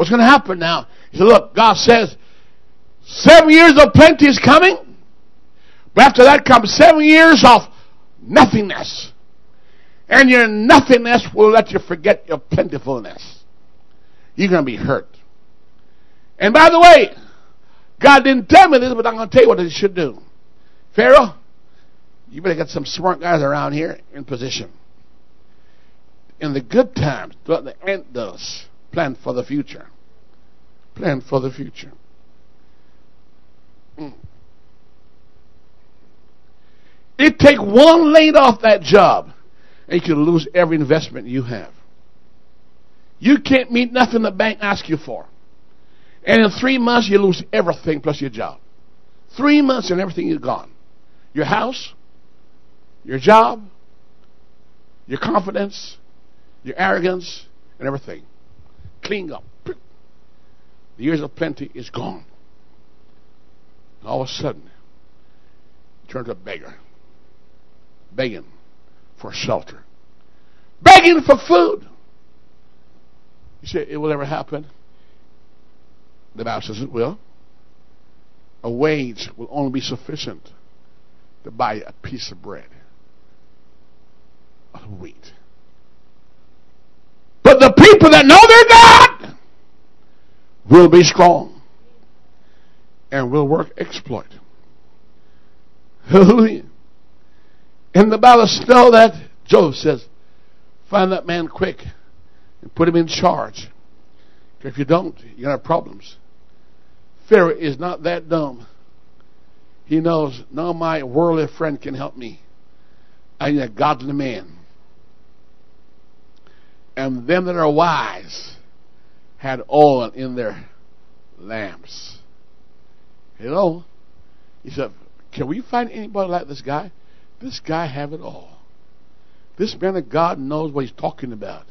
What's going to happen now? He said, Look, God says, seven years of plenty is coming, but after that comes seven years of nothingness. And your nothingness will let you forget your plentifulness. You're going to be hurt. And by the way, God didn't tell me this, but I'm going to tell you what he should do. Pharaoh, you better get some smart guys around here in position. In the good times, what the ant does. Plan for the future. Plan for the future. Mm. It take one laid off that job, and you can lose every investment you have. You can't meet nothing the bank asks you for. And in three months, you lose everything plus your job. Three months and everything is gone. Your house, your job, your confidence, your arrogance, and everything. Clean up. The years of plenty is gone. All of a sudden, you turn to a beggar. Begging for shelter. Begging for food. You say, it will ever happen? The Bible says it will. A wage will only be sufficient to buy a piece of bread of wheat. But the people that know their God will be strong and will work exploit. Hallelujah. In the Bible still that Joseph says, find that man quick and put him in charge. If you don't, you're going to have problems. Pharaoh is not that dumb. He knows, no, my worldly friend can help me. I need a godly man. And them that are wise had oil in their lamps. Hello? He said, Can we find anybody like this guy? This guy have it all. This man of God knows what he's talking about.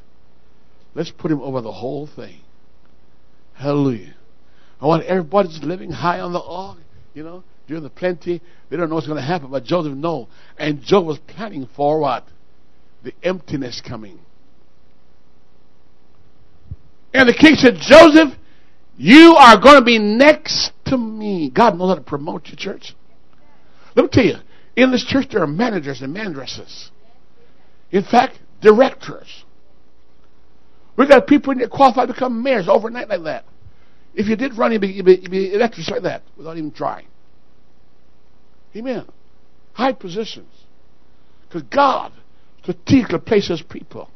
Let's put him over the whole thing. Hallelujah. I want everybody's living high on the ark, you know, during the plenty. They don't know what's going to happen, but Joseph know. And Joseph was planning for what? The emptiness coming. And the king said, Joseph, you are going to be next to me. God knows how to promote your church. Let me tell you, in this church there are managers and manageresses. In fact, directors. We got people in there qualified to become mayors overnight like that. If you did run, you'd be, you'd be, you'd be like that without even trying. Amen. High positions. Because God strategically places people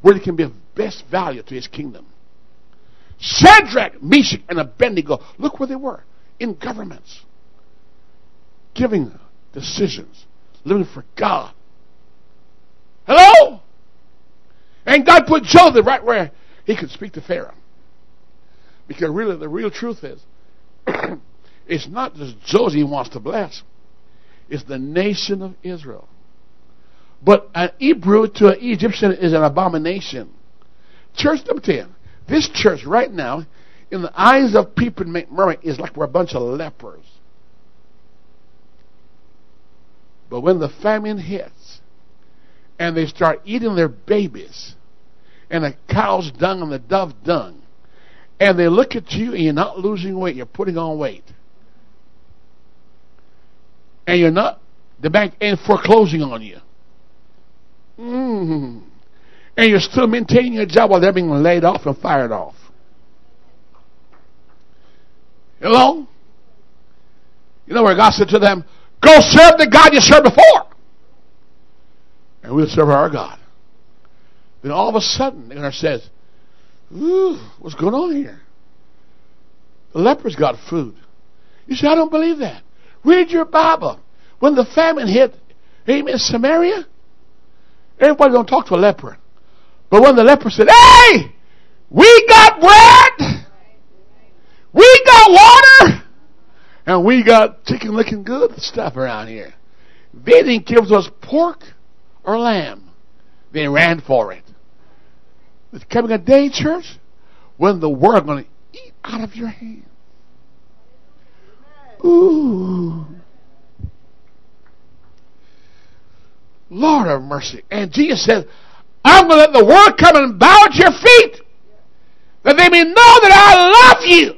where they can be best value to his kingdom. Shadrach, Meshach, and Abednego, look where they were in governments, giving decisions, living for God. Hello? And God put Joseph right where he could speak to Pharaoh. Because really, the real truth is, it's not just Joseph he wants to bless, it's the nation of Israel. But an Hebrew to an Egyptian is an abomination. Church, let me tell you, this church right now, in the eyes of people in McMurray, is like we're a bunch of lepers. But when the famine hits, and they start eating their babies, and the cow's dung and the dove dung, and they look at you and you're not losing weight, you're putting on weight. And you're not, the bank ain't foreclosing on you. Mm. And you're still maintaining your job while they're being laid off and fired off. Hello? You know where God said to them, Go serve the God you served before. And we'll serve our God. Then all of a sudden, the says, Ooh, what's going on here? The lepers got food. You say, I don't believe that. Read your Bible. When the famine hit, amen, Samaria, everybody don't talk to a leper. But when the leper said, Hey, we got bread, we got water, and we got chicken looking good stuff around here. They didn't give us pork or lamb. They ran for it. It's coming a day, church, when the world going to eat out of your hand. Ooh. Lord of mercy. And Jesus said, I'm going to let the world come and bow at your feet that they may know that I love you.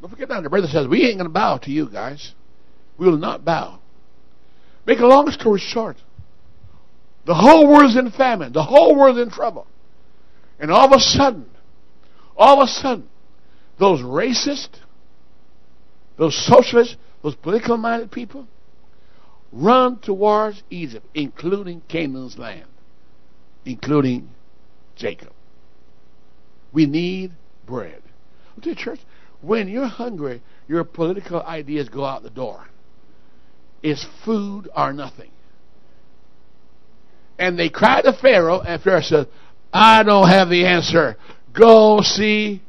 Don't forget that. The brother says, We ain't going to bow to you guys. We will not bow. Make a long story short. The whole world is in famine. The whole world is in trouble. And all of a sudden, all of a sudden, those racist, those socialists, those political minded people run towards Egypt, including Canaan's land, including Jacob. We need bread. To church, when you're hungry, your political ideas go out the door. It's food or nothing. And they cried to Pharaoh, and Pharaoh said, I don't have the answer. Go see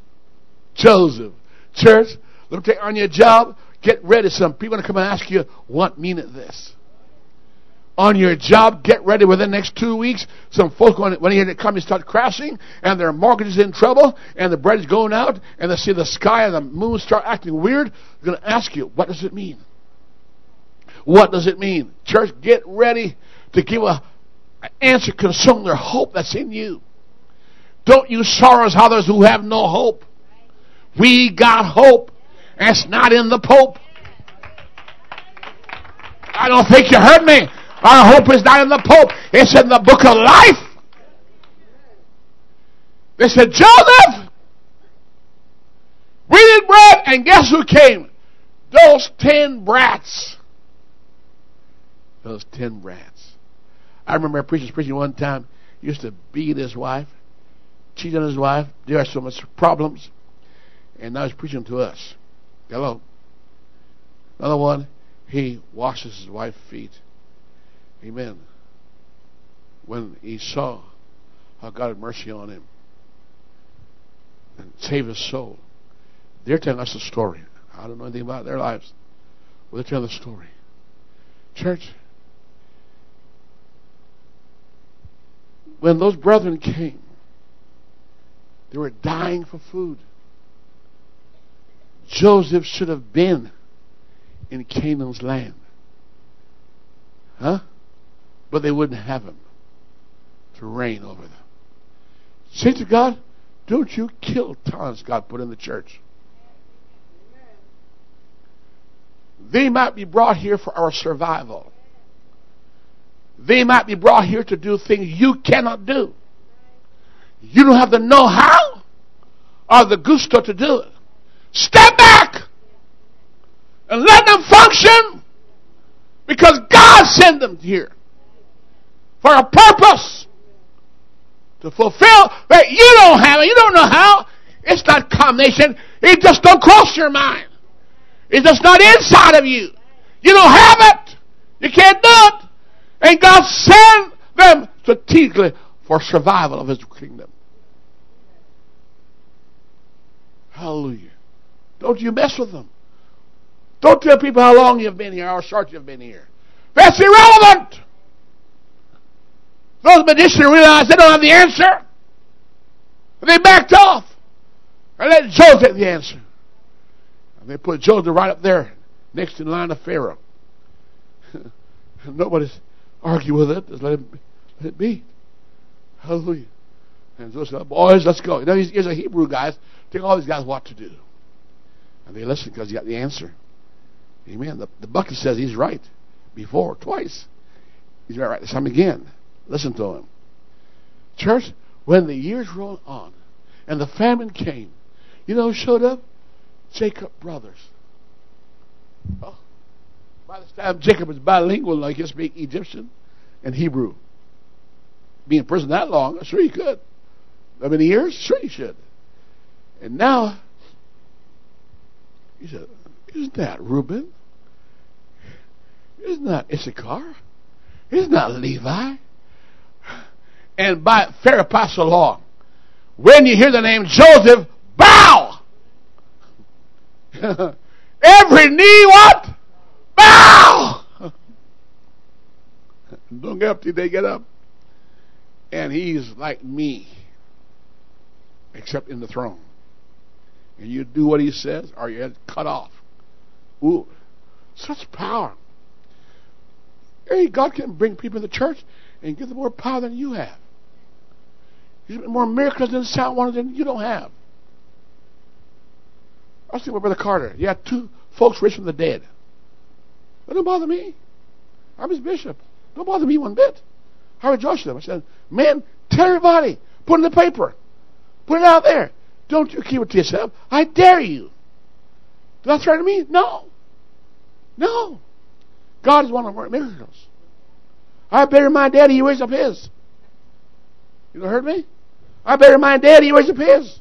Joseph. Church, let me take on your job. Get ready. Some people are going to come and ask you, what meaneth this? On your job, get ready within the next two weeks. Some folks, when, when the economy start crashing and their mortgage is in trouble and the bread is going out and they see the sky and the moon start acting weird, they're going to ask you, what does it mean? What does it mean? Church, get ready to give a, an answer concerning their hope that's in you. Don't you sorrow as others who have no hope. We got hope. It's not in the Pope. I don't think you heard me. Our hope is not in the Pope. It's in the book of life. They said, Joseph, we need bread, and guess who came? Those ten brats. Those ten brats. I remember a preacher preaching one time. He used to beat his wife, cheat on his wife. There are so much problems. And now he's preaching to us. Hello. Another one, he washes his wife's feet. Amen. When he saw how God had mercy on him and saved his soul. They're telling us a story. I don't know anything about their lives. They're telling the story. Church, when those brethren came, they were dying for food. Joseph should have been in Canaan's land. Huh? But they wouldn't have him to reign over them. Say to God, don't you kill talents God put in the church. They might be brought here for our survival. They might be brought here to do things you cannot do. You don't have the know how or the gusto to do it. Step back and let them function because God sent them here for a purpose to fulfill that you don't have it. You don't know how. It's not combination. It just don't cross your mind. It's just not inside of you. You don't have it. You can't do it. And God sent them strategically for survival of His kingdom. Hallelujah. Don't you mess with them. Don't tell people how long you've been here, how short you've been here. That's irrelevant. Those magicians realized they don't have the answer. They backed off. And let Joseph the answer. And they put Joseph right up there next in line of Pharaoh. Nobody's argue with it. Just let it, let it be. Hallelujah. And Joseph said, boys, let's go. Now he's, he's a Hebrew guy. Tell all these guys what to do. And they listen because he got the answer. Amen. The, the bucket says he's right. before, twice. He's right, right this time again. Listen to him. Church, when the years rolled on and the famine came, you know showed up? Jacob brothers. Oh, by this time, Jacob was bilingual, like he speak Egyptian and Hebrew. Being in prison that long, sure he could. How many years? Sure he should. And now, he said, Isn't that Reuben? Isn't that Issachar? Isn't that Levi? And by fair apostle law, when you hear the name Joseph, bow! Every knee what? Bow! Don't get up till they get up. And he's like me, except in the throne. And you do what he says, or your head's cut off. Ooh, such power. Hey, God can bring people to the church and give them more power than you have. More miracles than sound wonders than you don't have. I thinking about Brother Carter. You had two folks raised from the dead. That don't bother me. I'm his bishop. Don't bother me one bit. I rejoice them. I said, man, tell everybody. Put it in the paper. Put it out there. Don't you keep it to yourself. I dare you. Do that threaten me? No. No. God is one of our miracles. I buried my daddy, he raised up his. You heard me? I buried my daddy, he raised up his.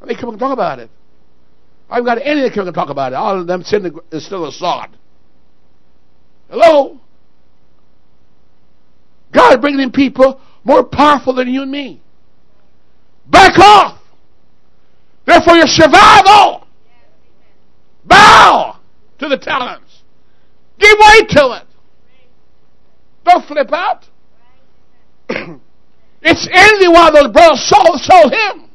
And they come and talk about it. I've got any that come and talk about it. All of them sitting is still a sod. Hello? God bringing in people more powerful than you and me. Back off. Therefore, your survival. Bow to the talents. Give way to it. Don't flip out. It's envy why those brothers sold, sold him.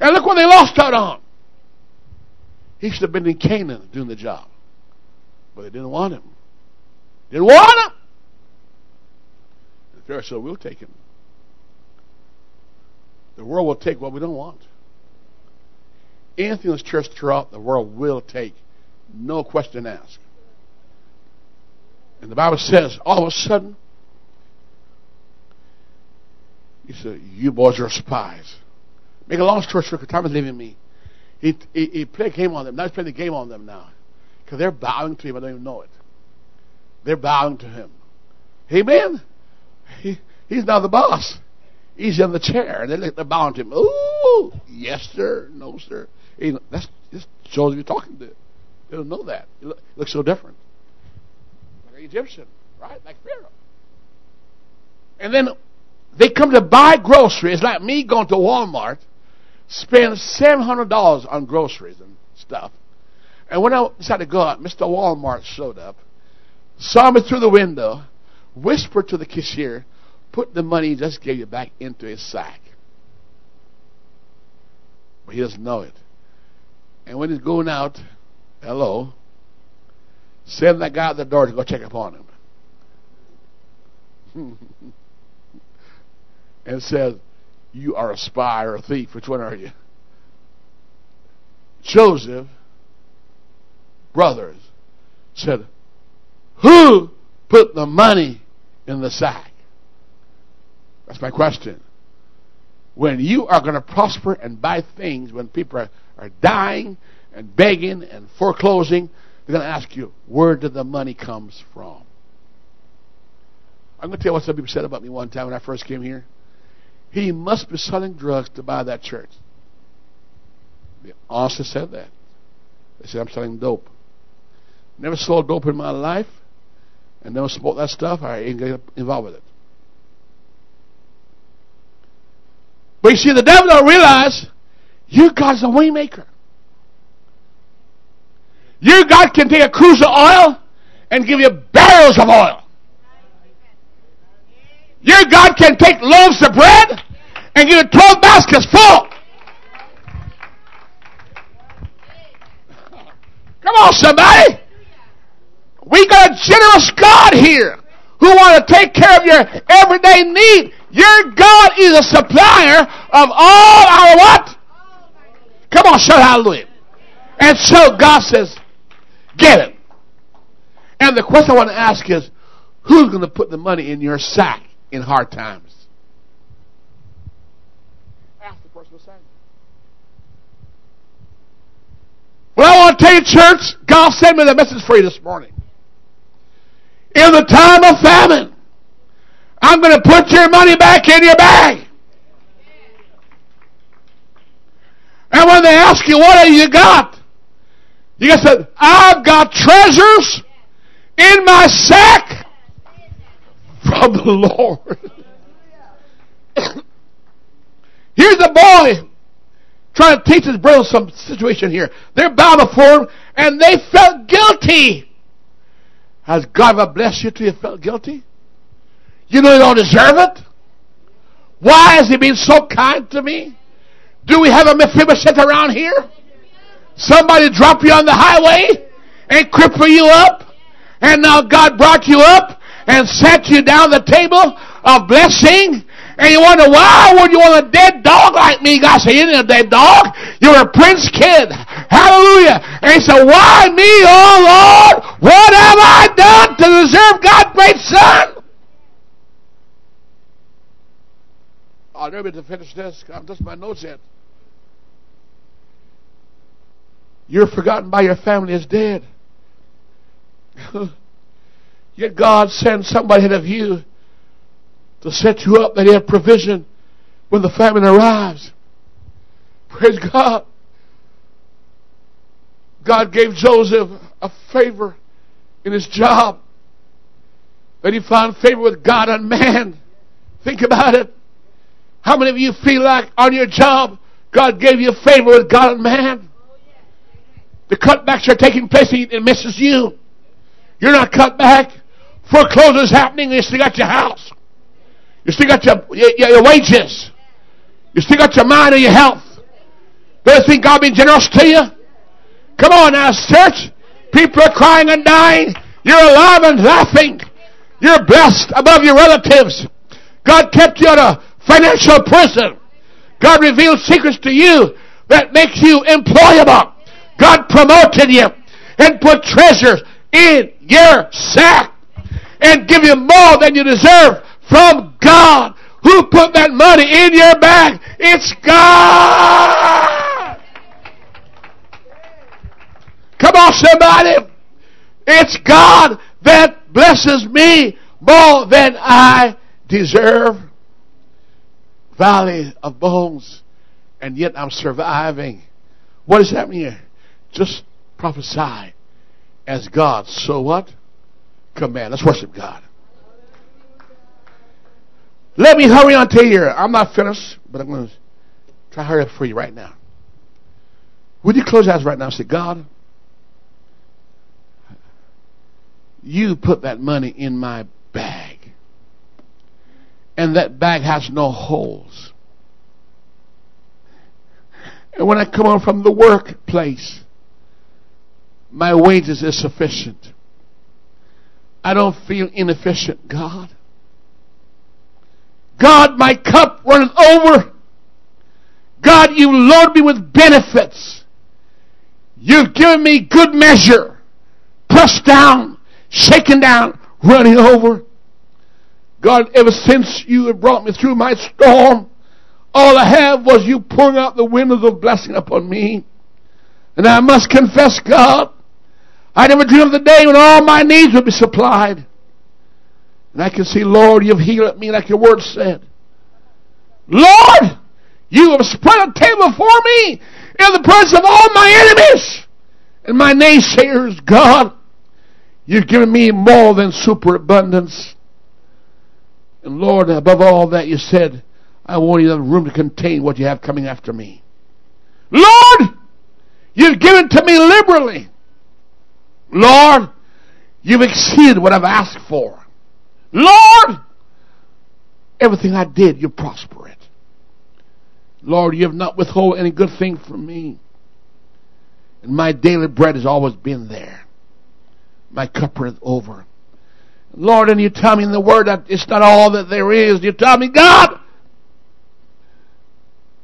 And look what they lost out on. He should have been in Canaan doing the job. But they didn't want him. Didn't want him. The Pharaoh said, We'll take him. The world will take what we don't want. Anything this church throughout the world will take. No question asked. And the Bible says, all of a sudden, he said, You boys are spies. Make a long story short, time is leaving me. He, he, he played a game on them. Now he's playing the game on them now. Because they're bowing to him. I don't even know it. They're bowing to him. Amen? He, he's now the boss. He's in the chair. They're, they're bowing to him. Ooh, yes, sir. No, sir. He, that's just shows you're talking to. They don't know that. It look, looks so different. Like an Egyptian, right? Like Pharaoh. And then they come to buy groceries, It's like me going to Walmart, spend $700 on groceries and stuff. And when I decided to go out, Mr. Walmart showed up, saw me through the window, whispered to the cashier, put the money he just gave you back into his sack. But he doesn't know it. And when he's going out, hello, send that guy at the door to go check upon him. and says, You are a spy or a thief. Which one are you? Joseph, brothers, said, Who put the money in the sack? That's my question. When you are going to prosper and buy things, when people are, are dying and begging and foreclosing, they're going to ask you, where did the money comes from? I'm going to tell you what some people said about me one time when I first came here. He must be selling drugs to buy that church. They honestly said that. They said, I'm selling dope. Never sold dope in my life and never smoked that stuff. I ain't get involved with it. But you see, the devil don't realize your God's a waymaker. Your God can take a cruse of oil and give you barrels of oil. Your God can take loaves of bread and you 12 baskets full. Come on, somebody. We got a generous God here who want to take care of your everyday need. Your God is a supplier of all our what? Come on, shout hallelujah. And so God says, get it. And the question I want to ask is, who's going to put the money in your sack in hard times? Ask the person beside you. Well, I want to tell you, church, God sent me the message for you this morning. In the time of famine, I'm going to put your money back in your bag. And when they ask you, what have you got? You got to say, I've got treasures in my sack from the Lord. Here's a boy trying to teach his brother some situation here. They're bound before him, and they felt guilty. Has God ever blessed you till you felt guilty? You know you don't deserve it? Why has He been so kind to me? Do we have a Mephibosheth around here? Somebody drop you on the highway and cripple you up, and now God brought you up and set you down the table of blessing, and you wonder, why would you want a dead dog like me? God said, you ain't a dead dog. You're a prince kid. Hallelujah. And he said, why me, oh Lord? What have I done to deserve God's great son? Oh, I'll never be to finish this. I'm just my notes yet. You're forgotten by your family as dead. Yet God sends somebody ahead of you to set you up that He have provision when the famine arrives. Praise God. God gave Joseph a favor in his job. That he found favor with God and man. Think about it. How many of you feel like on your job God gave you favor with God and man? The cutbacks are taking place and it misses you. You're not cut back. Foreclosures happening you still got your house. You still got your, your, your wages. You still got your mind and your health. Do you think God being generous to you? Come on now, church. People are crying and dying. You're alive and laughing. You're blessed above your relatives. God kept you out of financial prison. God revealed secrets to you that makes you employable. God promoted you and put treasures in your sack and give you more than you deserve from God. Who put that money in your bag? It's God. Come on, somebody. It's God that blesses me more than I deserve. Valley of bones, and yet I'm surviving. What is happening here? Just prophesy as God. So what? Command. Let's worship God. Let me hurry on to here. I'm not finished, but I'm going to try to hurry up for you right now. Would you close your eyes right now and say, God, you put that money in my bag. And that bag has no holes. And when I come home from the workplace, my wages is sufficient. I don't feel inefficient, God. God, my cup runneth over. God, you load me with benefits. You've given me good measure, pressed down, shaken down, running over. God, ever since you have brought me through my storm, all I have was you pouring out the windows of blessing upon me. And I must confess, God, I never dreamed of the day when all my needs would be supplied. And I can see, Lord, you've healed me like your word said. Lord, you have spread a table for me in the presence of all my enemies and my naysayers. God, you've given me more than superabundance. And Lord, above all that, you said, I want you to have room to contain what you have coming after me. Lord, you've given to me liberally. Lord, you've exceeded what I've asked for. Lord, everything I did, you prosper it. Lord, you have not withhold any good thing from me. And my daily bread has always been there. My cup runneth over. Lord, and you tell me in the word that it's not all that there is. You tell me, God,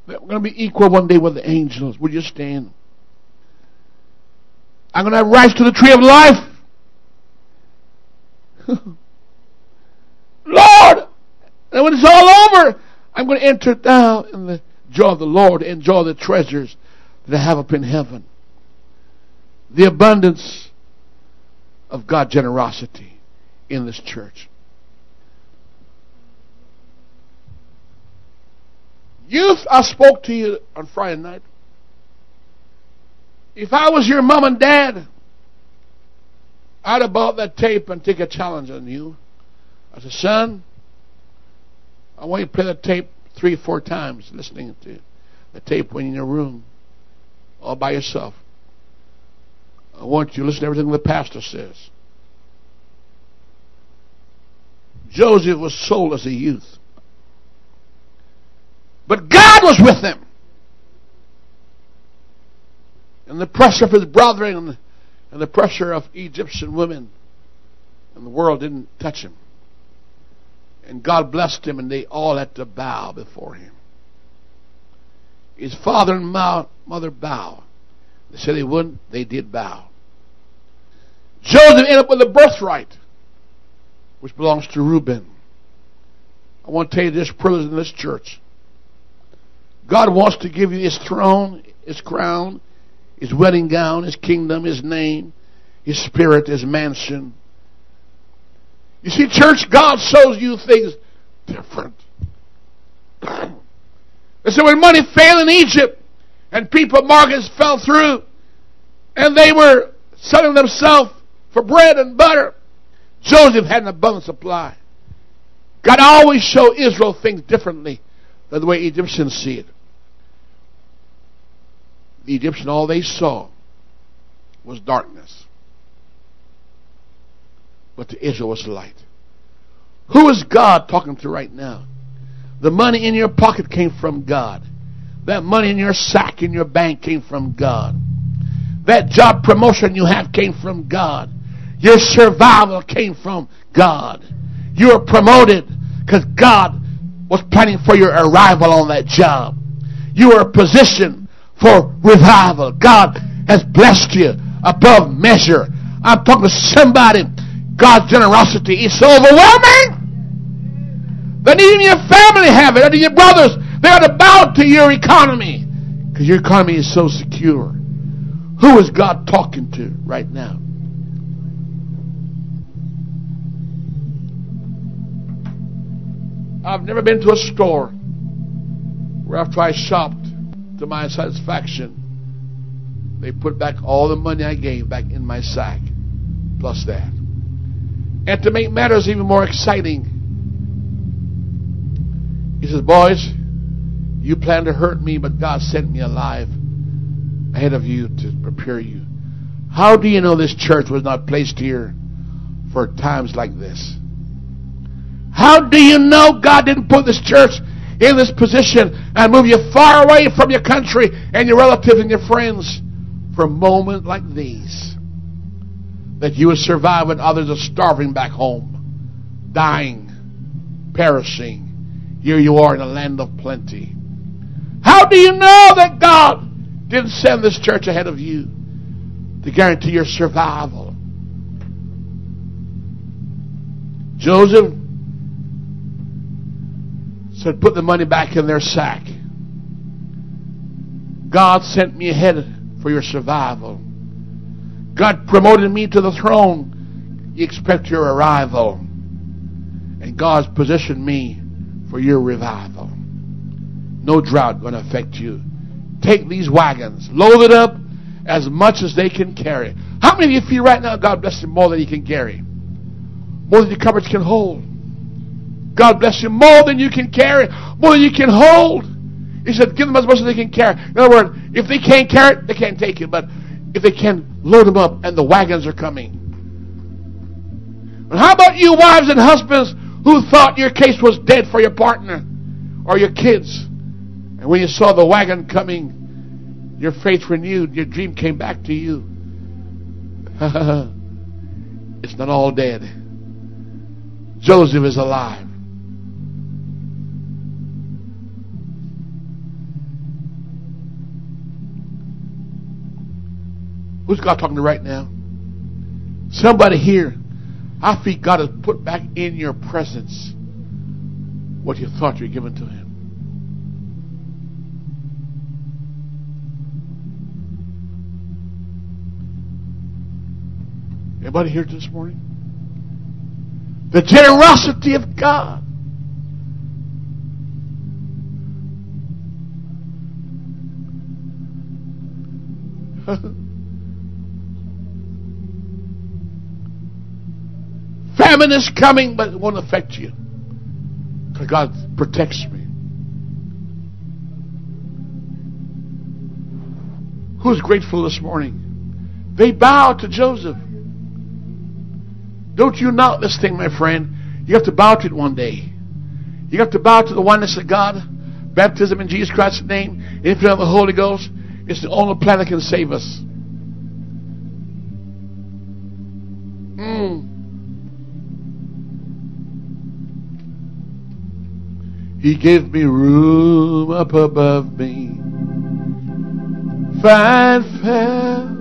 that we're going to be equal one day with the angels. Would you stand? I'm going to rise to the tree of life. Lord, and when it's all over, I'm going to enter down in the joy of the Lord, and enjoy the treasures that I have up in heaven. The abundance of God's generosity in this church. Youth, I spoke to you on Friday night. If I was your mom and dad, I'd have bought that tape and take a challenge on you. I said, son, I want you to play the tape three, four times, listening to the tape when you're in your room, all by yourself. I want you to listen to everything the pastor says. Joseph was sold as a youth. But God was with him. And the pressure of his brethren and the, and the pressure of Egyptian women and the world didn't touch him. And God blessed him, and they all had to bow before him. His father and mother bow. They said they wouldn't, they did bow. Joseph ended up with a birthright, which belongs to Reuben. I want to tell you this, brothers in this church. God wants to give you his throne, his crown, his wedding gown, his kingdom, his name, his spirit, his mansion. You see, church, God shows you things different. they said when money failed in Egypt and people markets fell through and they were selling themselves for bread and butter, Joseph had an abundant supply. God always showed Israel things differently than the way Egyptians see it. The Egyptian, all they saw was darkness but to Israel was light. Who is God talking to right now? The money in your pocket came from God. That money in your sack in your bank came from God. That job promotion you have came from God. Your survival came from God. You were promoted because God was planning for your arrival on that job. You were positioned for revival. God has blessed you above measure. I'm talking to somebody God's generosity is so overwhelming that even your family have it, and your brothers, they ought to bow to your economy because your economy is so secure. Who is God talking to right now? I've never been to a store where after I shopped to my satisfaction, they put back all the money I gave back in my sack, plus that. And to make matters even more exciting, he says, Boys, you plan to hurt me, but God sent me alive ahead of you to prepare you. How do you know this church was not placed here for times like this? How do you know God didn't put this church in this position and move you far away from your country and your relatives and your friends for a moment like these? that you would survive when others are starving back home, dying, perishing. Here you are in a land of plenty. How do you know that God didn't send this church ahead of you to guarantee your survival? Joseph said, Put the money back in their sack. God sent me ahead for your survival. God promoted me to the throne. You expect your arrival. And God's positioned me for your revival. No drought going to affect you. Take these wagons, load it up as much as they can carry. How many of you feel right now God bless you more than you can carry? More than your cupboards can hold. God bless you more than you can carry, more than you can hold. He said, give them as much as they can carry. In other words, if they can't carry it, they can't take it. But if they can load them up and the wagons are coming. But how about you wives and husbands who thought your case was dead for your partner or your kids? And when you saw the wagon coming, your faith renewed, your dream came back to you. it's not all dead. Joseph is alive. Who's God talking to right now? Somebody here I feel God has put back in your presence what you thought you were given to Him. Anybody here this morning? The generosity of God. Famine is coming, but it won't affect you. Because God protects me. Who's grateful this morning? They bowed to Joseph. Don't you knock this thing, my friend. You have to bow to it one day. You have to bow to the oneness of God. Baptism in Jesus Christ's name, infilling of the Holy Ghost. It's the only plan that can save us. Mm. He gave me room up above me. Fine, fair